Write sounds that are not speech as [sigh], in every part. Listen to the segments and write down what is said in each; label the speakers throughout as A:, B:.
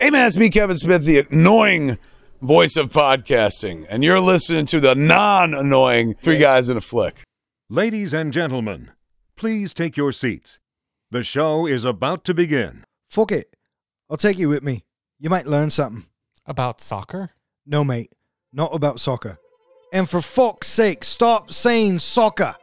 A: Hey man, it's me, Kevin Smith, the annoying voice of podcasting, and you're listening to the non-annoying Three Guys in a Flick.
B: Ladies and gentlemen, please take your seats. The show is about to begin.
C: Fuck it. I'll take you with me. You might learn something.
D: About soccer?
C: No, mate. Not about soccer. And for fuck's sake, stop saying soccer.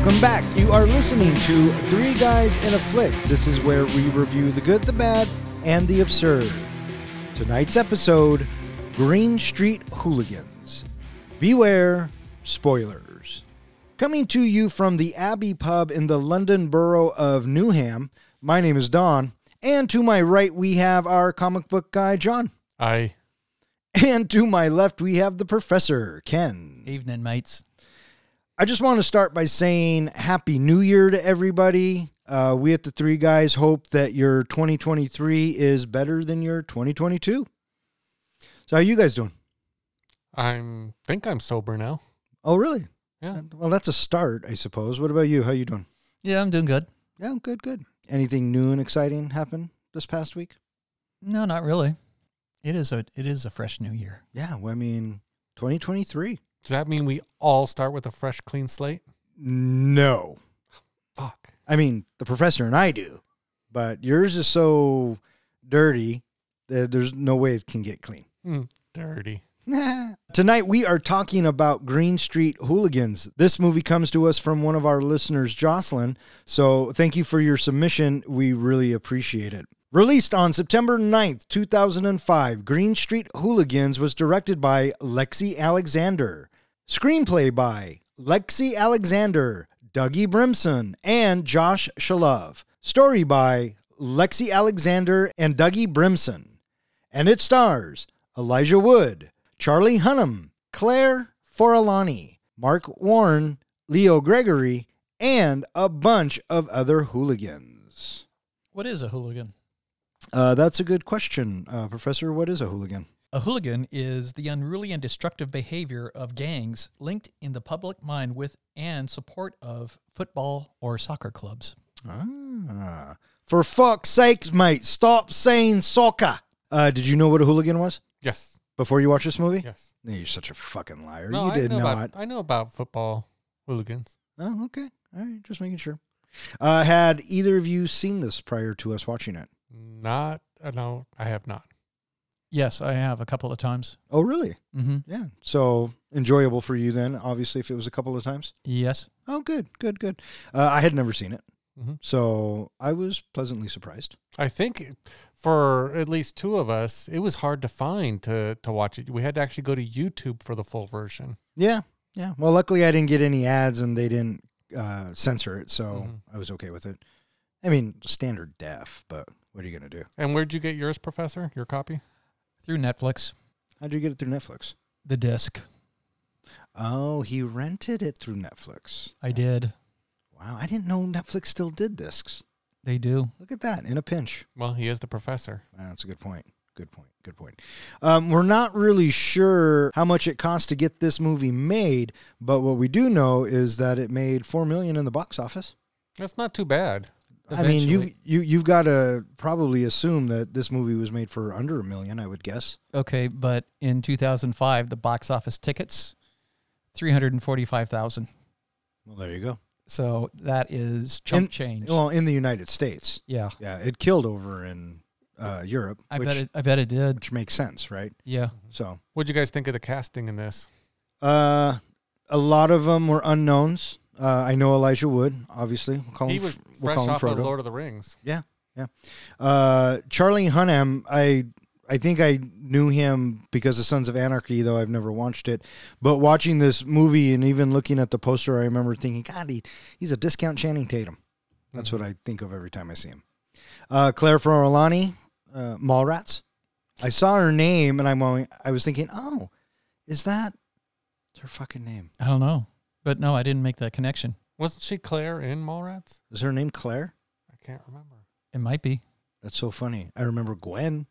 C: Welcome back. You are listening to Three Guys in a Flick. This is where we review the good, the bad, and the absurd. Tonight's episode Green Street Hooligans. Beware spoilers. Coming to you from the Abbey Pub in the London borough of Newham, my name is Don. And to my right, we have our comic book guy, John.
D: I
C: And to my left, we have the professor, Ken.
E: Evening, mates.
C: I just want to start by saying Happy New Year to everybody. Uh, we at the Three Guys hope that your 2023 is better than your 2022. So, how you guys doing?
D: I'm think I'm sober now.
C: Oh, really?
D: Yeah.
C: Well, that's a start, I suppose. What about you? How you doing?
E: Yeah, I'm doing good.
C: Yeah, good, good. Anything new and exciting happen this past week?
E: No, not really. It is a it is a fresh new year.
C: Yeah, well, I mean, 2023.
D: Does that mean we all start with a fresh, clean slate?
C: No.
D: Fuck.
C: I mean, the professor and I do, but yours is so dirty that there's no way it can get clean.
D: Hmm, dirty. [laughs]
C: Tonight we are talking about Green Street Hooligans. This movie comes to us from one of our listeners, Jocelyn. So thank you for your submission. We really appreciate it. Released on September 9th, 2005, Green Street Hooligans was directed by Lexi Alexander. Screenplay by Lexi Alexander, Dougie Brimson, and Josh Shalov. Story by Lexi Alexander and Dougie Brimson. And it stars Elijah Wood, Charlie Hunnam, Claire Forlani, Mark Warren, Leo Gregory, and a bunch of other hooligans.
E: What is a hooligan?
C: Uh, that's a good question, uh, Professor. What is a hooligan?
E: A hooligan is the unruly and destructive behavior of gangs linked in the public mind with and support of football or soccer clubs.
C: Ah, for fuck's sakes, mate, stop saying soccer. Uh, did you know what a hooligan was
D: Yes.
C: before you watched this movie?
D: Yes.
C: No, you're such a fucking liar.
D: No,
C: you
D: I
C: did
D: know
C: not.
D: About, I know about football hooligans.
C: Oh, okay. All right, just making sure. Uh, had either of you seen this prior to us watching it?
D: Not. Uh, no, I have not.
E: Yes, I have a couple of times.
C: Oh, really?
E: Mm-hmm.
C: Yeah. So enjoyable for you then, obviously, if it was a couple of times.
E: Yes.
C: Oh, good, good, good. Uh, I had never seen it,
D: Mhm.
C: so I was pleasantly surprised.
D: I think for at least two of us, it was hard to find to to watch it. We had to actually go to YouTube for the full version.
C: Yeah, yeah. Well, luckily I didn't get any ads and they didn't uh, censor it, so
D: Mhm.
C: I was okay with it. I mean, standard def, but what are you gonna do?
D: And where'd you get yours, Professor? Your copy?
E: Through Netflix,
C: How'd you get it through Netflix?
E: the disc.
C: Oh, he rented it through Netflix.
E: I did.
C: Wow, I didn't know Netflix still did discs.
E: They do.
C: Look at that in a pinch.
D: Well, he is the professor.
C: Ah, That's a good point. Good point. Good point. Um, we're not really sure how much it cost to get this movie made, but what we do know is that it made four million in the box office.
D: That's not too bad.
C: I mean, you've you you've got to probably assume that this movie was made for under a million. I would guess.
E: Okay, but in 2005, the box office tickets, 345,000.
C: Well, there you go.
E: So that is chump
C: And-
E: change.
C: Well, in the United States,
E: yeah.
C: yeah, it killed over in uh, Europe,
E: I
C: which,
E: bet it I bet it did.
C: which makes sense, right?
E: Yeah.
C: So,
D: What'd you guys think of the casting in this?
C: uh, a lot of them were unknowns. Uh, I know Elijah Wood, obviously. We'll call
D: he
C: him,
D: was
C: we'll
D: fresh
C: call him
D: off of
C: Frodo.
D: Lord of the Rings. Yeah, yeah.
C: Uh, Charlie Hunnam, I I think I knew him because of Sons of Anarchy, though I've never watched it. But watching this movie and even looking at the poster, I remember thinking, God, he, he's a discount Channing Tatum. That's what I think of every time I see him. Uh, Claire Forlani, uh, Mallrats. I saw her name and I'm going, I was thinking, oh, Is that what's her fucking name?
E: I don't know, but no, I didn't make that connection.
D: Wasn't she Claire in Mallrats?
C: Is her name Claire?
D: I can't remember.
E: It might be.
C: That's so funny. I remember Gwen.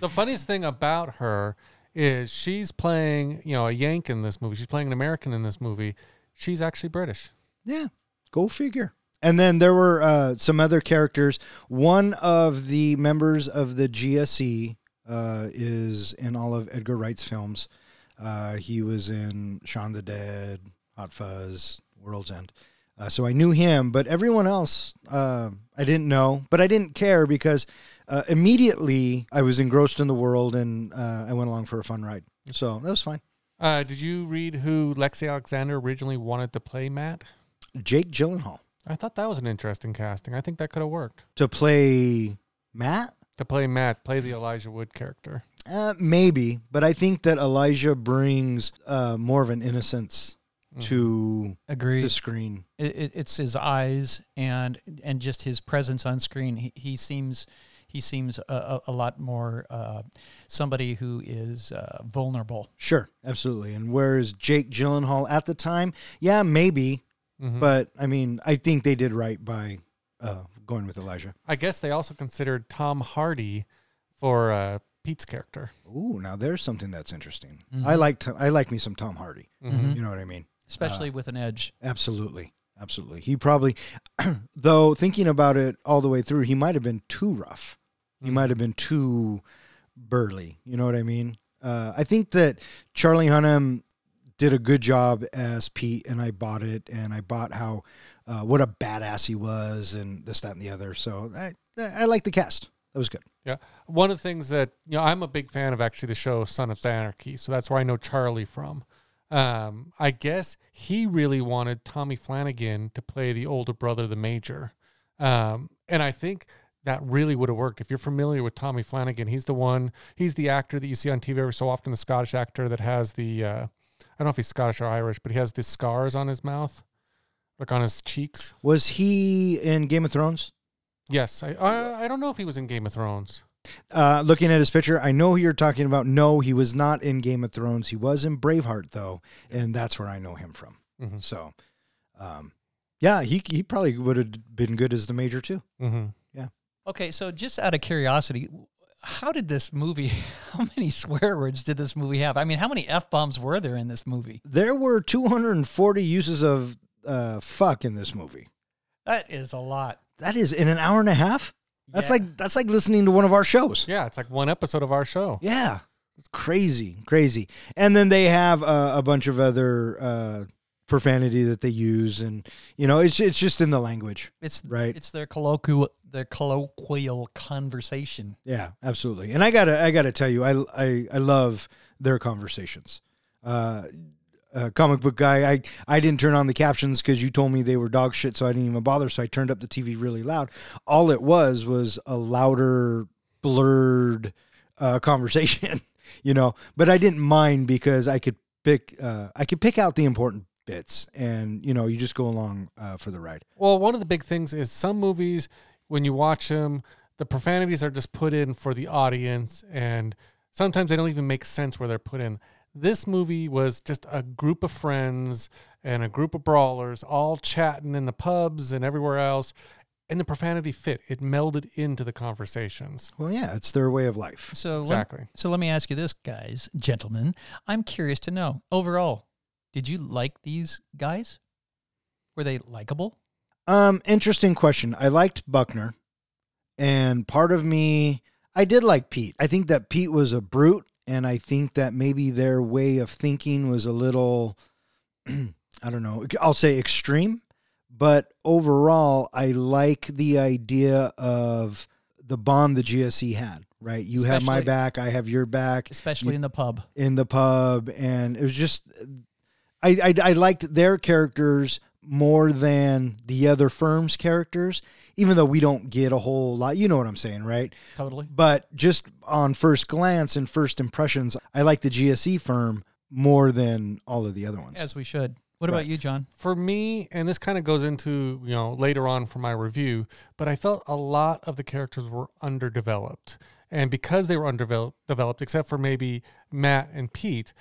D: the funniest thing about her is she's playing, you know, a Yank in this movie. She's playing an American in this movie. She's actually British.
C: Yeah, go figure. And then there were uh, some other characters. One of the members of the GSE uh, is in all of Edgar Wright's films. Uh, he was in Shaun the Dead, Hot Fuzz, World's End. Uh, so I knew him, but everyone else uh, I didn't know. But I didn't care because uh, immediately I was engrossed in the world and uh, I went along for a fun ride. So that was fine.
D: Uh, did you read who Lexi Alexander originally wanted to play Matt?
C: Jake Gyllenhaal
D: I thought that was an interesting casting. I think that could have worked.
C: to play Matt.
D: To play Matt, play the Elijah Wood character.
C: Uh, maybe, but I think that Elijah brings uh, more of an innocence
D: Mhm.
C: to
E: Agreed.
C: the screen.
E: it, it, it's his eyes and and just his presence on screen. He, he seems he seems a, a, a lot more uh, somebody who is uh, vulnerable.
C: Sure, absolutely. And whereas Jake Gyllenhaal at the time, yeah, maybe,
D: Mhm.
C: but I mean, I think they did right by uh, going with Elijah.
D: I guess they also considered Tom Hardy for uh, Pete's character.
C: Ooh, now there's something that's interesting.
E: Mhm.
C: I like to, I like me some Tom Hardy.
E: Mhm.
C: You know what I mean?
E: especially with an edge.
C: Absolutely. Absolutely. He probably, [clears throat] though, thinking about it all the way through, he might have been too rough. He
D: Mhm.
C: might have been too burly. You know what I mean? Uh, I think that Charlie Hunnam did a good job as Pete, and I bought it, and I bought how uh, what a badass he was, and this, that, and the other. So I, I like the cast. That was good.
D: Yeah. One of the things that, you know, I'm a big fan of actually the show Son of Anarchy. So that's where I know Charlie from. Um, I guess he really wanted Tommy Flanagan to play the older brother, the major. Um, and I think that really would have worked. If you're familiar with Tommy Flanagan, he's the one, he's the actor that you see on TV every so often, the Scottish actor that has the, uh, I don't know if he's Scottish or Irish, but he has the scars on his mouth, like on his cheeks.
C: Was he in Game of Thrones?
D: Yes. I, I, I don't know if he was in Game of Thrones.
C: Uh, looking at his picture, I know who you're talking about. No, he was not in Game of Thrones. He was in Braveheart, though, and that's where I know him from.
D: Mhm.
C: So, um, yeah, he he probably would have been good as the major too.
D: Mm-hmm. Yeah.
E: Okay, so just out of curiosity, how did this movie? [laughs] How many swear words did this movie have? I mean, how many f bombs were there in this movie?
C: There were 240 uses of uh, fuck in this movie.
E: That is a lot.
C: That is in an hour and a half. That's
E: Yeah.
C: like that's like listening to one of our shows.
D: Yeah, it's like one episode of our show.
C: Yeah, it's crazy, crazy. And then they have uh, a bunch of other uh, profanity that they use, and you know, it's it's just in the language.
E: It's
C: Right.
E: It's their colloquial their colloquial conversation.
C: Yeah, absolutely. And I gotta I gotta tell you, I I, I love their conversations. Uh, uh, comic book guy, I I didn't turn on the captions because you told me they were dog shit, so I didn't even bother. So I turned up the TV really loud. All it was was a louder, blurred uh, conversation, [laughs] you know. But I didn't mind because I could pick uh, I could pick out the important bits, and you know, you just go along uh, for the ride.
D: Well, one of the big things is some movies, when you watch them, the profanities are just put in for the audience, and sometimes they don't even make sense where they're put in. This movie was just a group of friends and a group of brawlers all chatting in the pubs and everywhere else, and the profanity fit. It melded into the conversations.
C: Well, yeah, it's their way of life.
E: So let-
D: Exactly.
E: so let me ask you this, guys, gentlemen. I'm curious to know overall, did you like these guys? Were they likable?
C: Um, interesting question. I liked Buckner, and part of me, I did like Pete. I think that Pete was a brute, and I think that maybe their way of thinking was a little, [clears throat] I don't know, I'll say extreme. But overall, I like the idea of the bond the GSE had. Right, you have my back, I have your back
E: Especially in the pub.
C: in the pub and it was just I, I I liked their characters more than the other firm's characters even though we don't get a whole lot you know what I'm saying right
E: Totally.
C: but just on first glance and first impressions I like the GSE firm more than all of the other ones
E: As we should. What
C: Right.
E: about you, John?
D: for me, and this kind of goes into, you know, later on for my review, but I felt a lot of the characters were underdeveloped. And because they were underdeveloped, except for maybe Matt and Pete,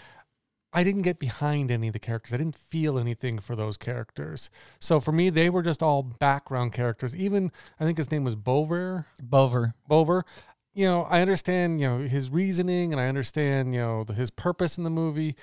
D: I didn't get behind any of the characters. I didn't feel anything for those characters. So for me, they were just all background characters. Even I think his name was Bover.
E: Bover.
D: Bover. You know, I understand, you know, his reasoning and I understand, you know, the, his purpose in the movie,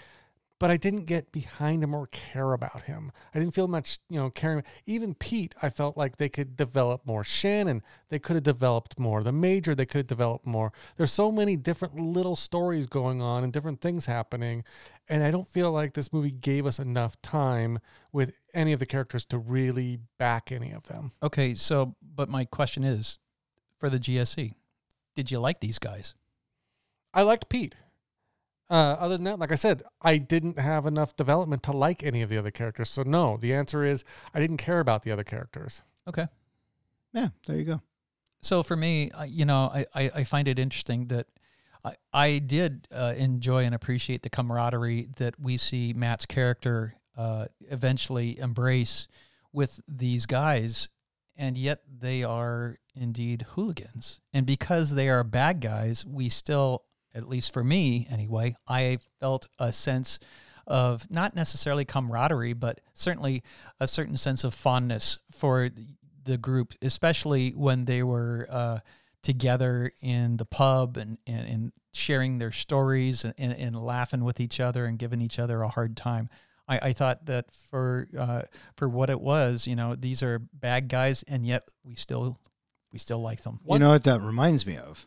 D: but I didn't get behind him or care about him. I didn't feel much, you know, caring. Even Pete, I felt like they could develop more. Shannon, they could have developed more. The Major, they could have developed more. There's so many different little stories going on and different things happening. And I don't feel like this movie gave us enough time with any of the characters to really back any of them.
E: Okay, so but my question is, for the GSE, did you like these guys?
D: I liked Pete. Uh, other than that, like I said, I didn't have enough development to like any of the other characters. So no, the answer is I didn't care about the other characters.
E: Okay.
C: Yeah, there you go.
E: So for me, you know, I, I, I find it interesting that I, I did uh, enjoy and appreciate the camaraderie that we see Matt's character uh, eventually embrace with these guys, and yet they are indeed hooligans. And because they are bad guys, we still, at least for me anyway, I felt a sense of not necessarily camaraderie, but certainly a certain sense of fondness for the group, especially when they were uh, together in the pub and, and, and sharing their stories and, and, and laughing with each other and giving each other a hard time. I, I thought that for uh, for what it was, you know, these are bad guys, and yet we still we still like them.
C: You know what that reminds me of?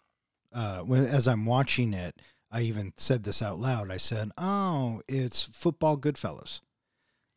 C: Uh, when as I'm watching it, I even said this out loud. I said, "Oh, it's football Goodfellas."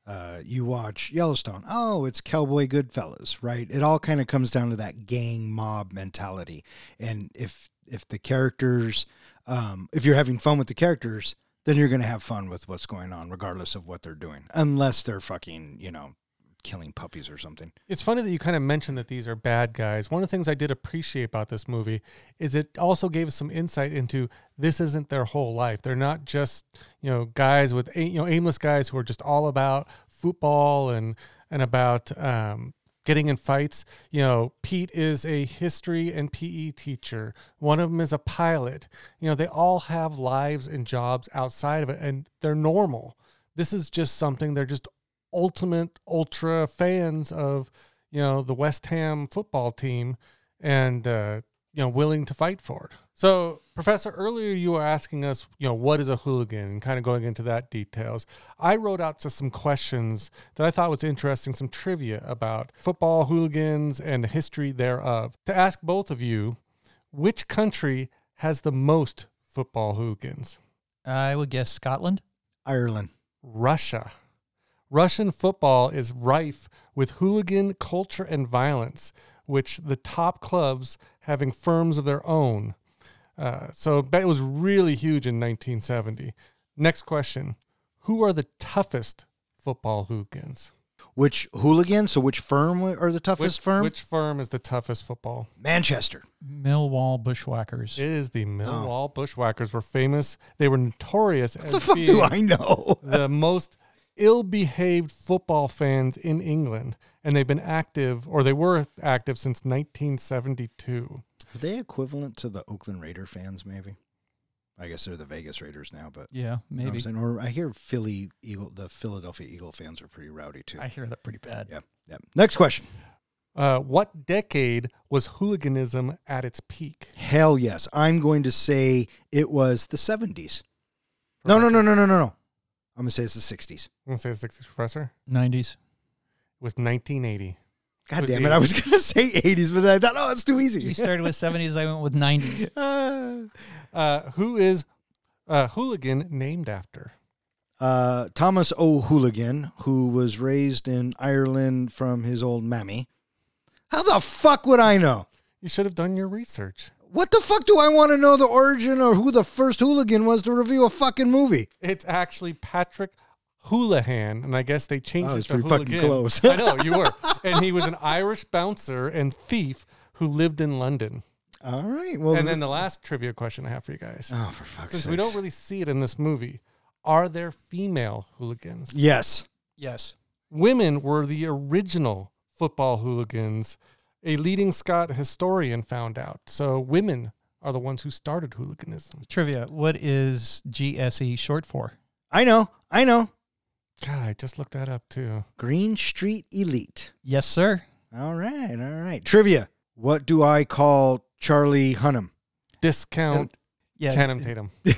C: Uh, you watch Yellowstone. Oh, it's Cowboy Goodfellas, right? It all kind of comes down to that gang mob mentality. And if if the characters, um, if you're having fun with the characters, then you're going to have fun with what's going on, regardless of what they're doing, unless they're fucking, you know, killing puppies or something.
D: It's funny that you kind of mentioned that these are bad guys. One of the things I did appreciate about this movie is it also gave us some insight into this isn't their whole life. They're not just, you know, guys with you know aimless guys who are just all about football and and about um, getting in fights. You know, Pete is a history and PE teacher. One of them is a pilot. You know, they all have lives and jobs outside of it, and they're normal. This is just something they're just ultimate ultra fans of you know the West Ham football team and uh, you know willing to fight for it. So, Professor, earlier you were asking us, you know, what is a hooligan, and kind of going into that details. I wrote out just some questions that I thought was interesting, some trivia about football hooligans and the history thereof. To ask both of you, which country has the most football hooligans?
E: I would guess Scotland.
C: Ireland.
D: Russia. Russian football is rife with hooligan culture and violence, which the top clubs having firms of their own. Uh, so that was really huge in 1970. Next question Who are the toughest football hooligans?
C: Which hooligan? So which firm are the toughest
D: Which,
C: firm?
D: which firm is the toughest football?
C: Manchester.
E: Millwall Bushwhackers.
D: It is the Millwall Bushwhackers. Were famous. They were notorious
C: What
D: as
C: the fuck
D: being
C: do I know?
D: the most ill-behaved football fans in England, and they've been active, or they were active since 1972.
C: Are they equivalent to the Oakland Raider fans? Maybe. I guess they're the Vegas Raiders now, but
E: yeah,
C: you know
E: maybe.
C: Or I hear Philly Eagle, the Philadelphia Eagle fans are pretty rowdy too.
E: I hear that pretty bad.
C: yeah, yeah. Next question.
D: Uh, what decade was hooliganism at its peak?
C: Hell yes, I'm going to say it was the 70s. No, no, no, no, no, no, no. I'm gonna say it's the 60s.
D: I'm gonna say the 60s professor.
E: 90s.
D: It was 1980.
C: God
D: Was
C: damn
D: the
C: it! I was gonna [laughs] say 80s, but I thought, oh, it's too easy.
E: You
C: easy.
E: started with 70s, I went with 90s. [laughs]
C: Uh,
D: Uh, who is uh, hooligan named after?
C: uh, Thomas O'Hooligan, who was raised in Ireland from his old mammy. How the fuck would I know?
D: You should have done your research.
C: What the fuck do I want to know the origin or who the first hooligan was to review a fucking movie?
D: It's actually Patrick Houlihan, and I guess they changed
C: I
D: it to
C: pretty fucking
D: hooligan.
C: close.
D: I know [laughs] you were, and he was an Irish bouncer and thief who lived in London.
C: All right. Well,
D: and then the last trivia question I have for you guys,
C: oh, for fuck's
D: since
C: sake.
D: we don't really see it in this movie, are there female hooligans?
C: Yes.
E: Yes.
D: Women were the original football hooligans. A leading Scott historian found out. So women are the ones who started hooliganism.
E: Trivia: What is GSE short for?
C: I know, I know.
D: God, I just looked that up too.
C: Green Street Elite.
E: Yes, sir.
C: All right, all right. Trivia. What do I call Charlie Hunnam?
D: Discount uh,
E: Yeah.
D: Channing Tatum. [laughs]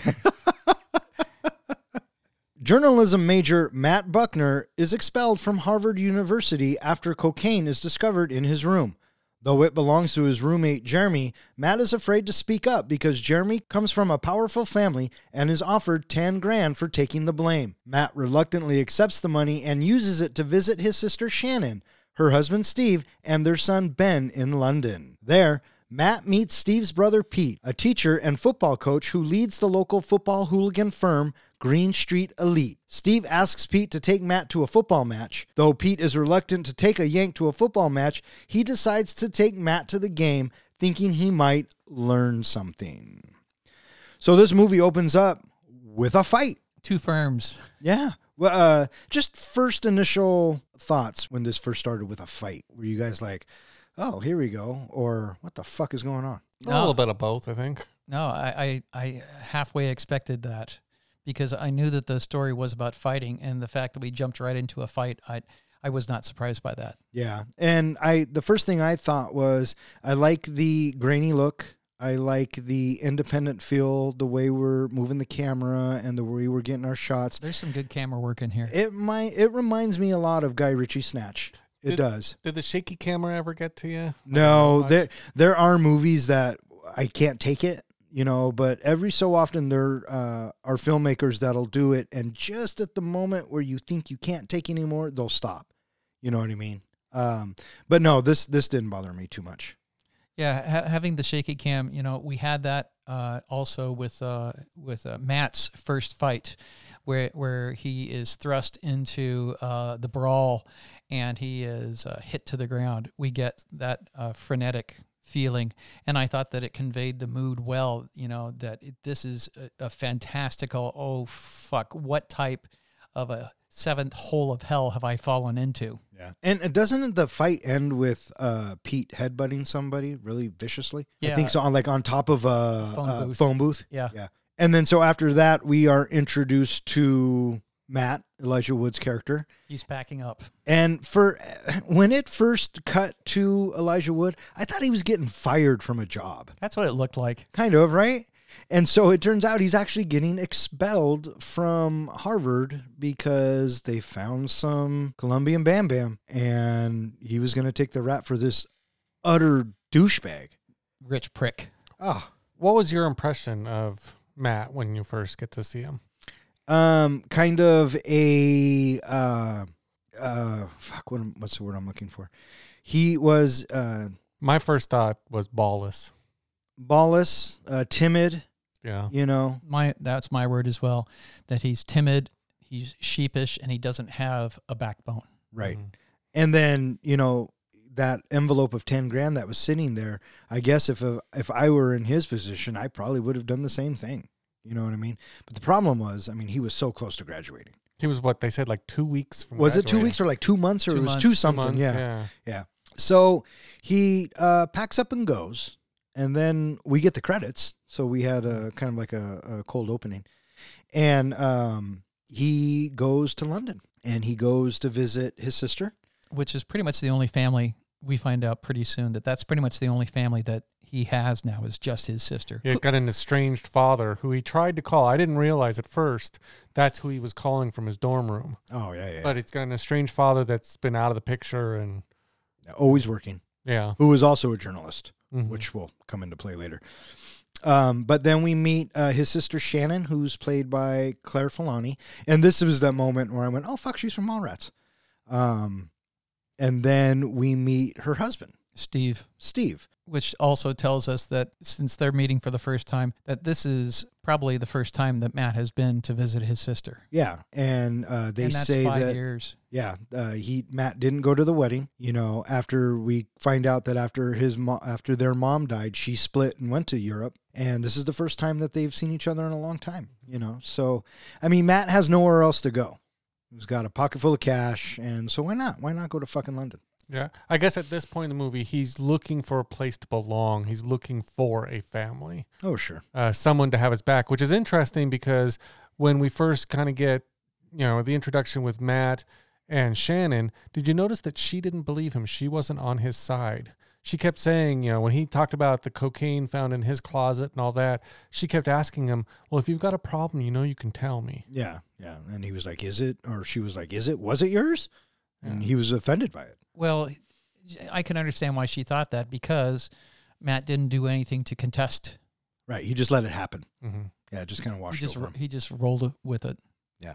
C: Journalism major Matt Buckner is expelled from Harvard University after cocaine is discovered in his room. Though it belongs to his roommate Jeremy, Matt is afraid to speak up because Jeremy comes from a powerful family and is offered 10 grand for taking the blame. Matt reluctantly accepts the money and uses it to visit his sister Shannon, her husband Steve, and their son Ben in London. There, Matt meets Steve's brother Pete, a teacher and football coach who leads the local football hooligan firm Green Street Elite. Steve asks Pete to take Matt to a football match. Though Pete is reluctant to take a yank to a football match, he decides to take Matt to the game, thinking he might learn something. So this movie opens up with a fight.
E: Two firms.
C: Yeah. Well, uh, just first initial thoughts when this first started with a fight. Were you guys like, "Oh, here we go," or "What the fuck is going on"?
D: A little bit of both, I think.
E: No, I, I, I halfway expected that because I knew that the story was about fighting, and the fact that we jumped right into a fight, I, I was not surprised by that.
C: Yeah. And I the first thing I thought was I like the grainy look. I like the independent feel, the way we're moving the camera and the way we're getting our shots.
E: There's some good camera work in here.
C: It might it reminds me a lot of Guy Ritchie Snatch. It
D: Did-
C: does.
D: Did the shaky camera ever get to you?
C: No, there there are movies that I can't take it, you know, but every so often there uh, are filmmakers that'll do it, and just at the moment where you think you can't take anymore, they'll stop. You know what I mean? Um, but no, this this didn't bother me too much.
E: Yeah, ha- having the shaky cam, you know, we had that uh, also with uh, with uh, Matt's first fight, where where he is thrust into uh, the brawl, and he is uh, hit to the ground. We get that frenetic feeling, and I thought that it conveyed the mood well. You know that it, this is a, a fantastical. Oh fuck! What type of a seventh hole of hell have I fallen into?
C: Yeah. And uh, doesn't the fight end with uh, Pete headbutting somebody really viciously?
E: yeah.
C: I think so. On like on top of a
E: Phone
C: uh,
E: booth.
C: phone booth.
E: Yeah.
C: Yeah. And then so after that, we are introduced to Matt Elijah Wood's character.
E: He's packing up.
C: And for when it first cut to Elijah Wood, I thought he was getting fired from a job.
E: That's what it looked like.
C: Kind of, right? And so it turns out he's actually getting expelled from Harvard because they found some Colombian Bam Bam and he was going to take the rap for this utter douchebag.
E: Rich prick.
C: Oh,
D: What was your impression of Matt when you first get to see him?
C: Um, kind of a, uh, uh, fuck, what, what's the word I'm looking for? He was, uh,
D: My first thought was ballless.
C: ballless, uh, timid,
D: Yeah.
C: you know,
E: my that's my word as well that he's timid he's sheepish and he doesn't have a backbone
C: right.
D: Mhm.
C: And then, you know, that envelope of 10 grand that was sitting there, I guess if uh if I were in his position, I probably would have done the same thing. You know what I mean? But the problem was, I mean, he was so close to graduating.
D: He was what they said like two weeks from.
C: Was it two weeks or like two months or
E: Two
C: it was
E: months,
C: two
E: two
C: something?
D: Months,
C: yeah.
D: yeah.
C: So he uh, packs up and goes, and then we get the credits. So we had a kind of like a, a cold opening, and um, he goes to London and he goes to visit his sister.
E: which is pretty much the only family we find out pretty soon that that's pretty much the only family that he has now is just his sister
D: Yeah, he's got an estranged father who he tried to call. I didn't realize at first that's who he was calling from his dorm room.
C: Oh yeah, yeah.
D: But it's got an estranged father that's been out of the picture, and
C: Always working.
D: yeah,
C: Who is also a journalist,
D: Mhm.
C: which will come into play later. Um, but then we meet uh, his sister Shannon, who's played by Claire Forlani, and this was that moment where I went, "Oh fuck, she's from Mallrats." Um, and then we meet her husband,
E: steve
C: Steve.
E: which also tells us that since they're meeting for the first time that this is probably the first time that matt has been to visit his sister
C: Yeah, and uh, they
E: and that's
C: say
E: five
C: that
E: years
C: yeah, uh, he Matt didn't go to the wedding. You know, after we find out that after his mo- after their mom died, she split and went to Europe, and this is the first time that they've seen each other in a long time. You know, so I mean, Matt has nowhere else to go. He's got a pocket full of cash, and so why not? Why not go to fucking London?
D: Yeah. I guess at this point in the movie, he's looking for a place to belong. He's looking for a family,
C: Oh, sure.
D: uh, someone to have his back, which is interesting because when we first kind of get, you know, the introduction with Matt and Shannon, did you notice that she didn't believe him? She wasn't on his side. She kept saying, you know, when he talked about the cocaine found in his closet and all that, she kept asking him, well, if you've got a problem, you know, you can tell me.
C: Yeah, yeah. And he was like, "Is it?" Or she was like, "Is it? Was it yours?" And he was offended by it.
E: Well, I can understand why she thought that because Matt didn't do anything to contest.
C: Right. He just let it happen.
D: hmm
C: Yeah, just kind of
E: He
C: washed
E: just
C: over him.
E: he just rolled with it. Yeah.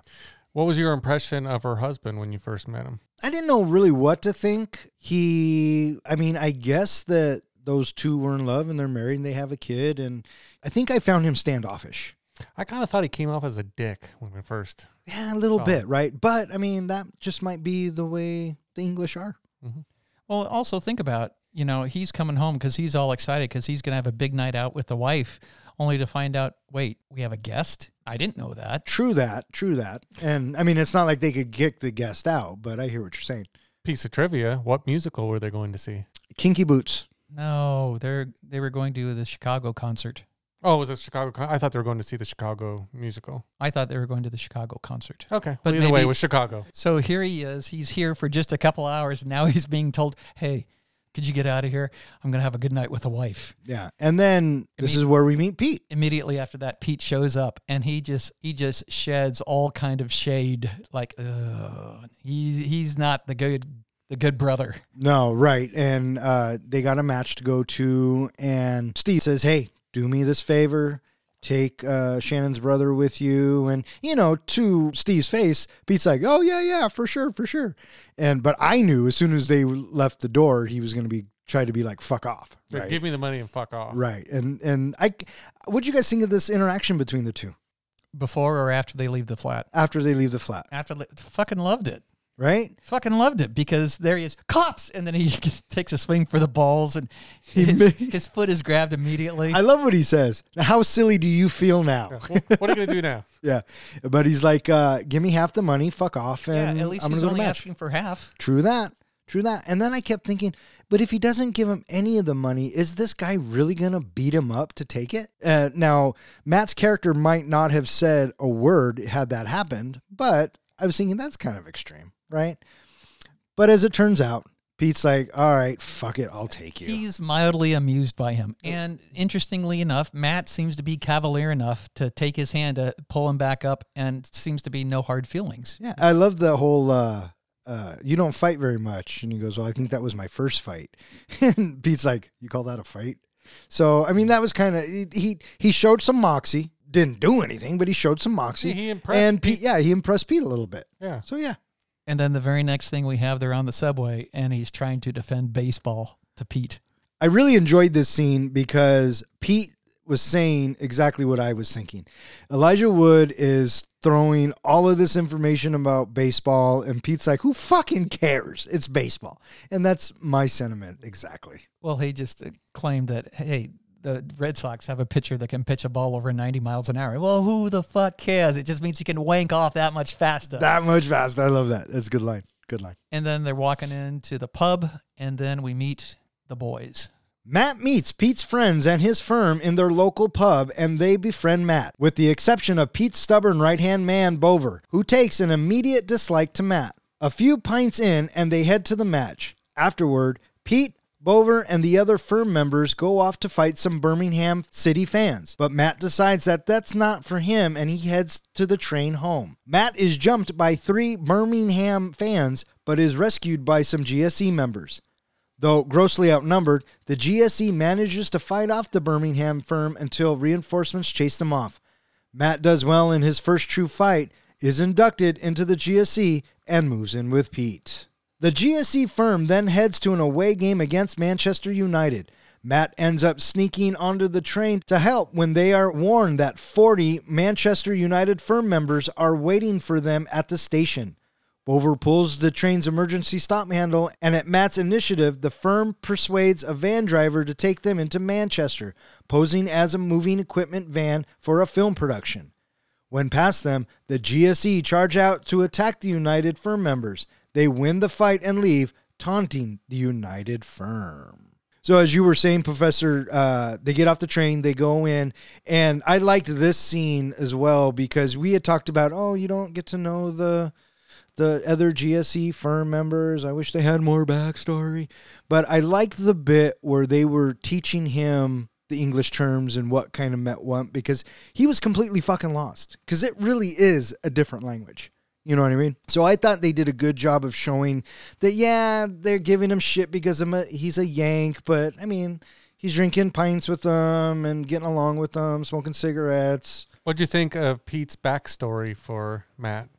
D: What was your impression of her husband when you first met him?
C: I didn't know really what to think. He, I mean, I guess that those two were in love and they're married and they have a kid. And I think I found him standoffish.
D: I kind of thought he came off as a dick when we first.
C: Yeah, a little bit, right? But I mean, that just might be the way the English are. Mm-hmm.
E: Well, also think about you know he's coming home because he's all excited because he's gonna have a big night out with the wife, only to find out wait we have a guest. I didn't know that.
C: True that, true that. And I mean, it's not like they could kick the guest out, but I hear what you're saying.
D: Piece of trivia: What musical were they going to see?
C: Kinky Boots.
E: No, they're they were going to the Chicago concert.
D: Oh, was it Chicago? Con- I thought they were going to see the Chicago musical.
E: I thought they were going to the Chicago concert.
D: Okay,
E: But
D: but either way, it was Chicago.
E: So here he is. He's here for just a couple hours. And now [laughs] he's being told, "Hey, could you get out of here? I'm gonna have a good night with a wife."
C: Yeah. And then this is where we meet Pete.
E: immediately after that pete shows up and he just he just sheds all kind of shade like Ugh. he's he's not the good the good brother
C: No, right. And uh, they got a match to go to. And Steve says, Hey, do me this favor. Take uh, Shannon's brother with you. And, you know, to Steve's face, Pete's like, Oh, yeah, yeah, for sure, for sure. And, but I knew as soon as they left the door, he was going to be, try to be like, fuck off.
D: Like,
C: Right.
D: Give me the money and fuck off.
C: right. And, and I, what'd you guys think of this interaction between the two
E: before or after they leave the flat
C: after they leave the flat?
E: after they, fucking loved it
C: Right.
E: fucking loved it because there he is cops and then he [laughs] takes a swing for the balls and
C: He
E: his,
C: ma-
E: his foot is grabbed immediately
C: I love what he says. How silly do you feel now?
D: Yeah. Well, what are you gonna do now? [laughs]
C: Yeah, but he's like, uh, "Give me half the money, fuck off."
E: yeah
C: And
E: at least
C: I'm
E: he's
C: gonna go to
E: only asking for half
C: True that. True that. And then I kept thinking, but if he doesn't give him any of the money, is this guy really gonna beat him up to take it? Uh, now, Matt's character might not have said a word had that happened, but I was thinking that's kind of extreme, right? But as it turns out, Pete's like, "All right, fuck it, I'll take you."
E: He's mildly amused by him. And interestingly enough, Matt seems to be cavalier enough to take his hand to pull him back up and seems to be no hard feelings.
C: Yeah, I love the whole uh uh you don't fight very much and he goes, "Well, I think that was my first fight." [laughs] and Pete's like, "You call that a fight?" So, I mean, that was kind of he he showed some moxie. Didn't do anything, but he showed some moxie.
D: He- he impressed
C: and Pete,
D: Pete.
C: yeah, he impressed Pete a little bit.
D: Yeah.
C: So, yeah.
E: And then the very next thing we have, they're on the subway and he's trying to defend baseball to Pete.
C: I really enjoyed this scene because Pete was saying exactly what I was thinking. Elijah Wood is throwing all of this information about baseball, and Pete's like, Who fucking cares? It's baseball. And that's my sentiment exactly.
E: Well, he just claimed that, hey, the Red Sox have a pitcher that can pitch a ball over 90 miles an hour. Well, who the fuck cares? It just means he can wank off that much faster.
C: That much faster. I love that. That's a good line. Good line.
E: and then they're walking into the pub, and then we meet the boys.
C: Matt meets Pete's friends and his firm in their local pub, and they befriend Matt, with the exception of Pete's stubborn right hand man, Bover, who takes an immediate dislike to Matt. A few pints in, and they head to the match. Afterward, Pete, Bover, and the other firm members go off to fight some Birmingham City fans, but Matt decides that that's not for him and he heads to the train home. Matt is jumped by three Birmingham fans, but is rescued by some GSE members. Though grossly outnumbered, the GSE manages to fight off the Birmingham firm until reinforcements chase them off. Matt does well in his first true fight, is inducted into the GSE, and moves in with Pete. The GSE firm then heads to an away game against Manchester United. Matt ends up sneaking onto the train to help when they are warned that 40 Manchester United firm members are waiting for them at the station. Bover pulls the train's emergency stop handle, and at Matt's initiative, the firm persuades a van driver to take them into Manchester, posing as a moving equipment van for a film production. When past them, the GSE charge out to attack the United firm members. They win the fight and leave, taunting the United Firm. So as you were saying, Professor, uh, they get off the train, they go in, and I liked this scene as well because we had talked about, oh, you don't get to know the the other GSE firm members. I wish they had more backstory, but I liked the bit where they were teaching him the English terms and what kind of meant what because he was completely fucking lost because it really is a different language. You know what I mean? So I thought they did a good job of showing that, yeah, they're giving him shit because I'm a, he's a Yank, but I mean, he's drinking pints with them and getting along with them, smoking cigarettes.
D: What'd you think of Pete's backstory for Matt?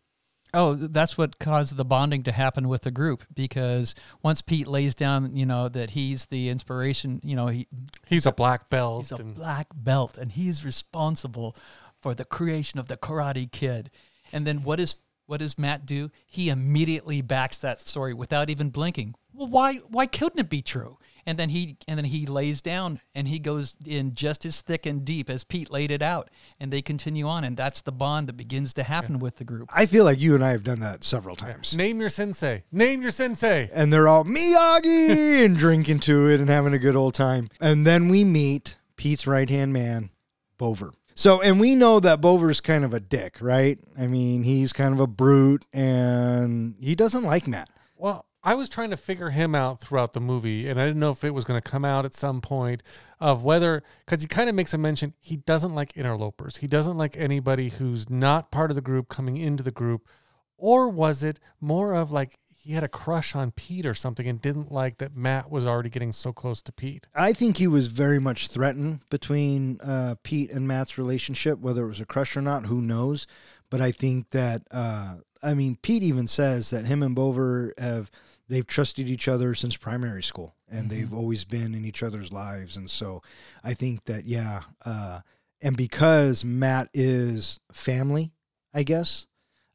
E: Oh, that's what caused the bonding to happen with the group because once Pete lays down, you know, that he's the inspiration, you know, he,
D: He's a black belt.
E: he's a
D: and
E: black belt and he's responsible for the creation of the Karate Kid. And then what is what does Matt do? He immediately backs that story without even blinking. Well, why why couldn't it be true? And then he and then he lays down and he goes in just as thick and deep as Pete laid it out, and they continue on, and that's the bond that begins to happen with the group.
C: I feel like you and I have done that several times.
D: Name your sensei. Name your sensei.
C: and they're all Miyagi [laughs] and drinking to it and having a good old time. And then we meet Pete's right hand man, Bover. So, and we know that Bover's kind of a dick, right? I mean, he's kind of a brute and he doesn't like Matt.
D: Well, I was trying to figure him out throughout the movie, and I didn't know if it was going to come out at some point of whether, because he kind of makes a mention, he doesn't like interlopers. He doesn't like anybody who's not part of the group coming into the group. Or was it more of like he had a crush on Pete or something and didn't like that Matt was already getting so close to Pete?
C: I think he was very much threatened between uh, Pete and Matt's relationship, whether it was a crush or not, who knows? But I think that, uh, I mean, Pete even says that him and Bover have, they've trusted each other since primary school and they've always been in each other's lives. And so I think that, yeah. Uh, and because Matt is family, I guess,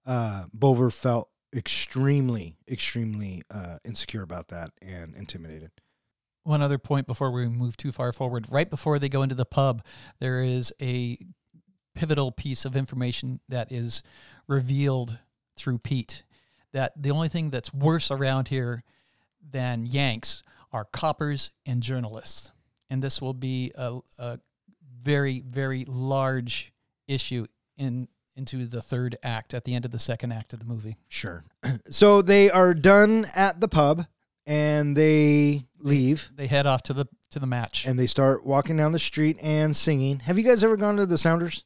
C: uh, Bover felt extremely, extremely uh, insecure about that and intimidated.
E: One other point before we move too far forward. Right before they go into the pub, there is a pivotal piece of information that is revealed through Pete. That the only thing that's worse around here than Yanks are coppers and journalists. And this will be a, a very, very large issue in into the third act at the end of the second act of the movie.
C: Sure. [clears throat] So they are done at the pub and they leave
E: They head off to the to the match.
C: and they start walking down the street and singing. Have you guys ever gone to the Sounders?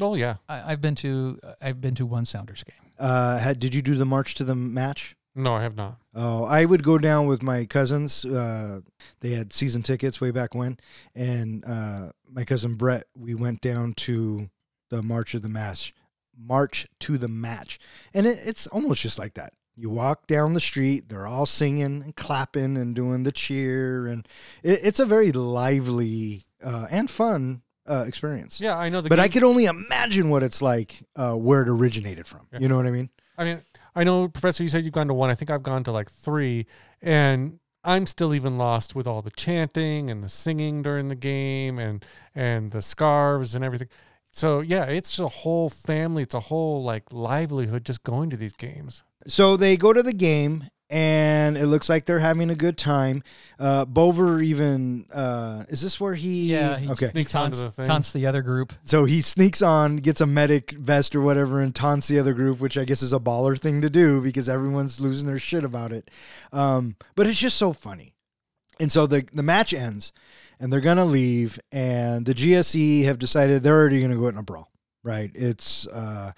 D: Oh, yeah.
E: I, I've been to I've been to one Sounders game.
C: Uh, had, did you do the march to the match?
D: No, I have not.
C: Oh, I would go down with my cousins. Uh, they had season tickets way back when, and uh, my cousin Brett. We went down to the March of the Match, March to the Match, and it, it's almost just like that. You walk down the street, they're all singing and clapping and doing the cheer, and it, it's a very lively uh, and fun uh, experience.
D: Yeah, I know the
C: but I
D: game-
C: could only imagine what it's like uh, where it originated from.
D: Yeah.
C: You know what I mean?
D: I mean, I know, Professor, you said you've gone to one. I think I've gone to like three, and I'm still even lost with all the chanting and the singing during the game and and the scarves and everything. So yeah, it's a whole family. It's a whole like livelihood just going to these games.
C: So they go to the game, and it looks like they're having a good time. Uh, Bover even uh, is this where he?
E: Yeah, he
C: okay.
D: Sneaks onto the thing.
E: taunts the other group.
C: So he sneaks on, gets a medic vest or whatever, and taunts the other group, which I guess is a baller thing to do because everyone's losing their shit about it. Um, but it's just so funny. And so the the match ends, and they're gonna leave, and the GSE have decided they're already gonna go in a brawl. Right? It's uh,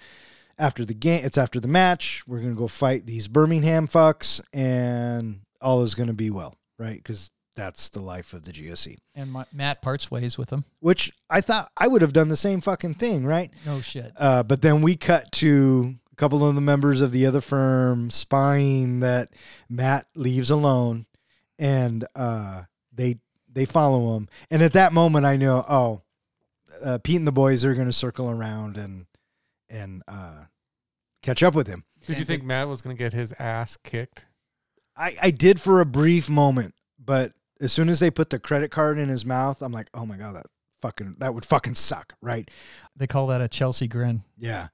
C: after the game. It's after the match. We're gonna go fight these Birmingham fucks, and all is gonna be well. Right? Because that's the life of the GSE.
E: And Ma- Matt parts ways with them,
C: Which I thought I would have done the same fucking thing. Right?
E: No shit.
C: Uh, but then we cut to a couple of the members of the other firm spying that Matt leaves alone, and uh, they they follow him. And at that moment, I knew, oh, uh, Pete and the boys are going to circle around and and uh, catch up with him.
D: Did you think Matt was going to get his ass kicked?
C: I, I did for a brief moment, but as soon as they put the credit card in his mouth, I'm like, oh my god, that fucking that would fucking suck, right?
E: They call that a Chelsea grin.
C: Yeah,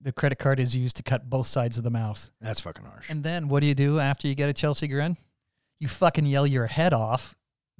E: The credit card is used to cut both sides of the mouth.
C: that's fucking harsh.
E: And then what do you do after you get a Chelsea grin? you fucking yell your head off,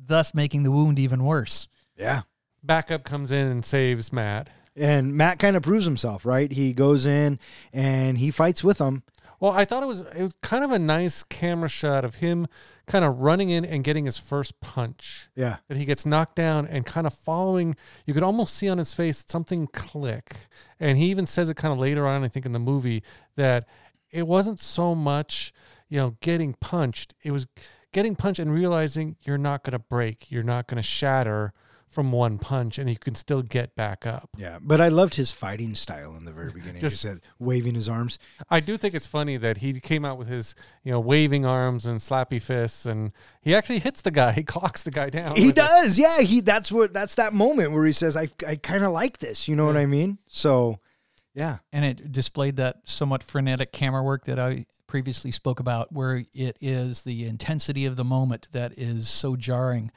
E: thus making the wound even worse.
C: Yeah.
D: Backup comes in and saves Matt.
C: And Matt kind of proves himself, right? He goes in and he fights with them.
D: Well, I thought it was it was kind of a nice camera shot of him kind of running in and getting his first punch.
C: Yeah.
D: That he gets knocked down and kind of following. You could almost see on his face something click, and he even says it kind of later on. I think in the movie that it wasn't so much you know getting punched. It was getting punched and realizing you're not going to break, you're not going to shatter from one punch, and you can still get back up.
C: Yeah. But I loved his fighting style in the very beginning.
D: Just-
C: Just said waving his arms.
D: I do think it's funny that he came out with his, you know, waving arms and slappy fists, and he actually hits the guy. [laughs] He clocks the guy down.
C: He
D: with it.
C: does. Yeah. He that's what that's that moment where he says, I I kind of like this. You know what I mean? So yeah.
E: and it displayed that somewhat frenetic camera work that I previously spoke about, where it is the intensity of the moment that is so jarring,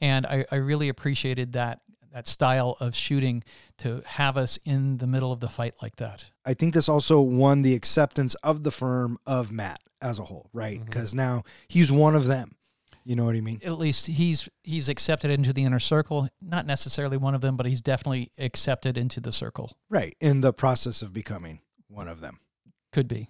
E: and I, I really appreciated that that style of shooting to have us in the middle of the fight like that.
C: I think this also won the acceptance of the firm of Matt as a whole, right? Mm-hmm. Because now he's one of them. You know what I mean?
E: At least he's he's accepted into the inner circle, not necessarily one of them, but he's definitely accepted into the circle.
C: Right. In the process of becoming one of them.
E: Could be.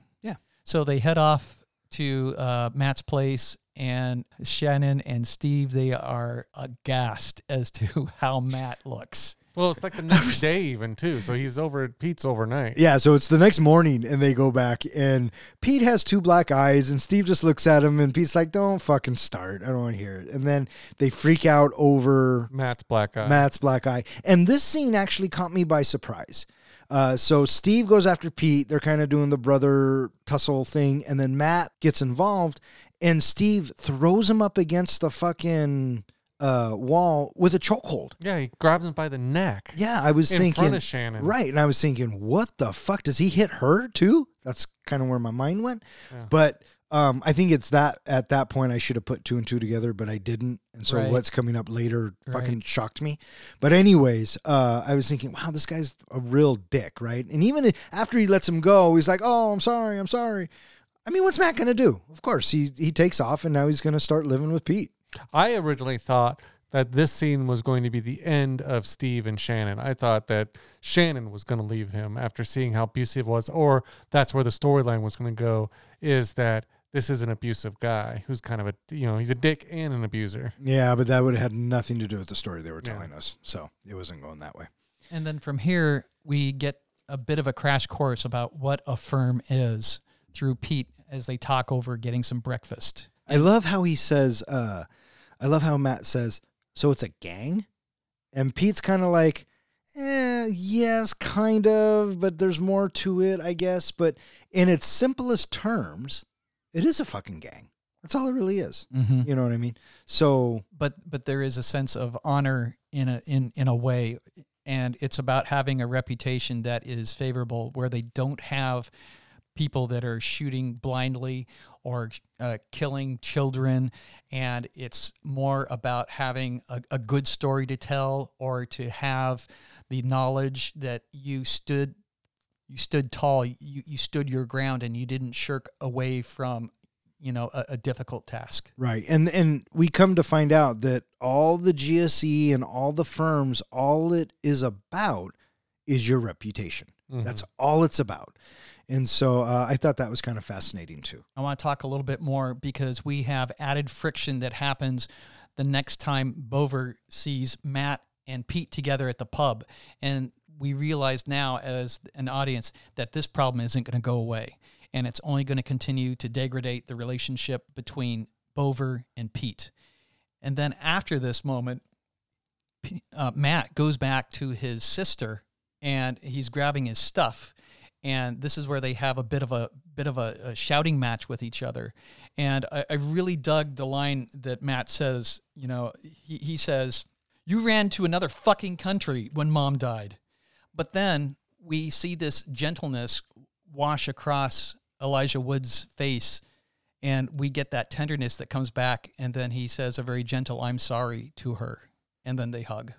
C: Yeah.
E: So they head off to uh, Matt's place, and Shannon and Steve they are aghast as to [laughs] how Matt looks.
D: Well, it's like the [laughs] next day even too. So he's over at Pete's overnight.
C: Yeah, so it's the next morning and they go back and Pete has two black eyes and Steve just looks at him and Pete's like, Don't fucking start. I don't want to hear it. And then they freak out over
D: Matt's black eye.
C: Matt's black eye. And this scene actually caught me by surprise. Uh, so Steve goes after Pete. They're kind of doing the brother tussle thing, and then Matt gets involved, and Steve throws him up against the fucking uh, wall with a chokehold.
D: Yeah, he grabs him by the neck.
C: Yeah, I was
D: in
C: thinking
D: front of Shannon.
C: right, and I was thinking, what the fuck does he hit her too? That's kind of where my mind went.
D: Yeah.
C: But um, I think it's that at that point I should have put two and two together, but I didn't, and so
E: Right.
C: what's coming up later fucking
E: Right.
C: shocked me. But anyways, uh, I was thinking, wow, this guy's a real dick, right? And even after he lets him go, he's like, oh, I'm sorry, I'm sorry. I mean, what's Matt gonna do? Of course, he he takes off, and now he's gonna start living with Pete.
D: I originally thought that this scene was going to be the end of Steve and Shannon. I thought that Shannon was going to leave him after seeing how abusive was, or that's where the storyline was going to go. Is that this is an abusive guy who's kind of a you know he's a dick and an abuser.
C: Yeah, but that would have had nothing to do with the story they were
D: Yeah.
C: telling us, so it wasn't going that way.
E: And then from here, we get a bit of a crash course about what a firm is through Pete as they talk over getting some breakfast.
C: I love how he says, uh, I love how Matt says, so it's a gang? And Pete's kind of like, eh, yes, kind of, but there's more to it, I guess. But in its simplest terms, it is a fucking gang. That's all it really is.
E: Mm-hmm.
C: You know what I mean? So,
E: But but there is a sense of honor in a in in a way, and it's about having a reputation that is favorable, where they don't have people that are shooting blindly or uh, killing children and it's more about having a, a good story to tell or to have the knowledge that you stood you stood tall you, you stood your ground and you didn't shirk away from you know a, a difficult task
C: right. And, and we come to find out that all the GSE and all the firms, all it is about is your reputation.
D: Mhm.
C: That's all it's about. And so uh, I thought that was kind of fascinating too.
E: I want to talk a little bit more because we have added friction that happens the next time Bover sees Matt and Pete together at the pub. And we realize now, as an audience, that this problem isn't going to go away. And it's only going to continue to degrade the relationship between Bover and Pete. And then after this moment, uh, Matt goes back to his sister and he's grabbing his stuff and this is where they have a bit of a bit of a, a shouting match with each other. And I, I really dug the line that Matt says. You know, he, he says, "You ran to another fucking country when mom died," but then we see this gentleness wash across Elijah Wood's face. And we get that tenderness that comes back, and then he says a very gentle "I'm sorry" to her, and then they hug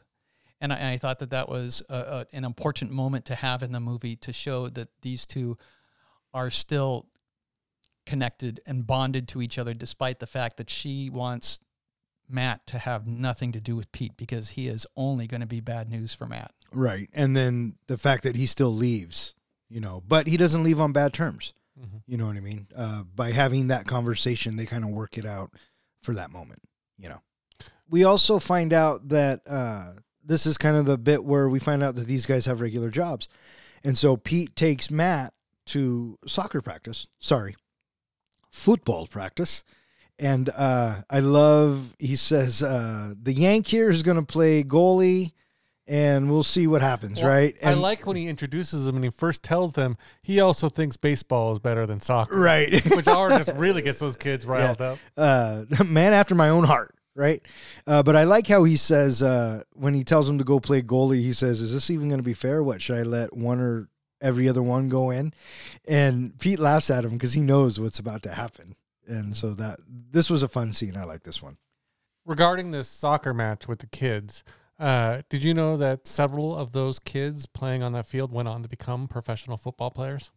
E: and I, I thought that that was a, a, an important moment to have in the movie to show that these two are still connected and bonded to each other, despite the fact that she wants Matt to have nothing to do with Pete because he is only going to be bad news for Matt.
C: Right. And then the fact that he still leaves, you know, but he doesn't leave on bad terms. You know what I mean? Uh, by having that conversation, they kind of work it out for that moment, you know. We also find out that uh, this is kind of the bit where we find out that these guys have regular jobs. And so Pete takes Matt to soccer practice. Sorry, football practice. And uh, I love, he says, uh, the Yank here is going to play goalie and we'll see what happens,
D: Well,
C: right?
D: I
C: And-
D: like when he introduces them and he first tells them he also thinks baseball is better than soccer.
C: Right. [laughs]
D: Which already just really [laughs] gets those kids riled up.
C: uh, [laughs] man after my own heart, right? Uh, but I like how he says uh, when he tells him to go play goalie, he says, "Is this even going to be fair? What should I let one or every other one go in?" And Pete laughs at him because he knows what's about to happen, and so that this was a fun scene. I like this one.
D: Regarding this soccer match with the kids, uh, did you know that several of those kids playing on that field went on to become professional football players?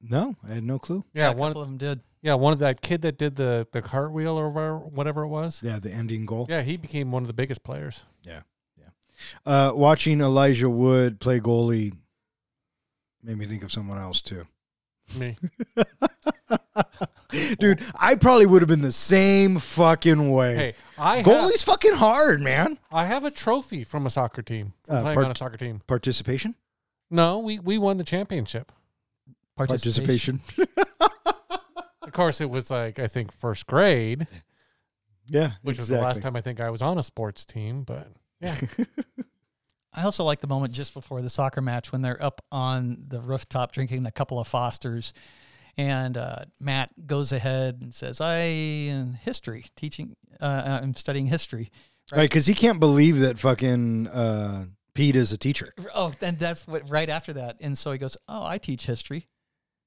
C: No, I had no clue.
D: Yeah,
E: a
D: one.
E: couple of them did.
D: Yeah, one of that kid that did the the cartwheel or whatever, whatever it was.
C: Yeah, the ending goal.
D: Yeah, he became one of the biggest players. Yeah, yeah.
C: Uh, watching Elijah Wood play goalie made me think of someone else too.
D: Me. [laughs]
C: Dude, I probably would have been the same fucking way.
D: Hey, I have,
C: Goalie's fucking hard, man.
D: I have a trophy from a soccer team. From
C: Uh,
D: playing
C: part-
D: on a soccer team.
C: Participation?
D: No, we we won the championship.
C: Participation. [laughs]
D: Of course, it was like I think first grade,
C: Yeah.
D: which was the last time I think I was on a sports team. But yeah, [laughs]
E: I also like the moment just before the soccer match when they're up on the rooftop drinking a couple of Fosters, and uh, Matt goes ahead and says, "I in history teaching. Uh, I'm studying history."
C: Right, because he can't believe that fucking uh, Pete is a teacher.
E: Oh, and that's what right after that, and so he goes, "Oh, I teach history.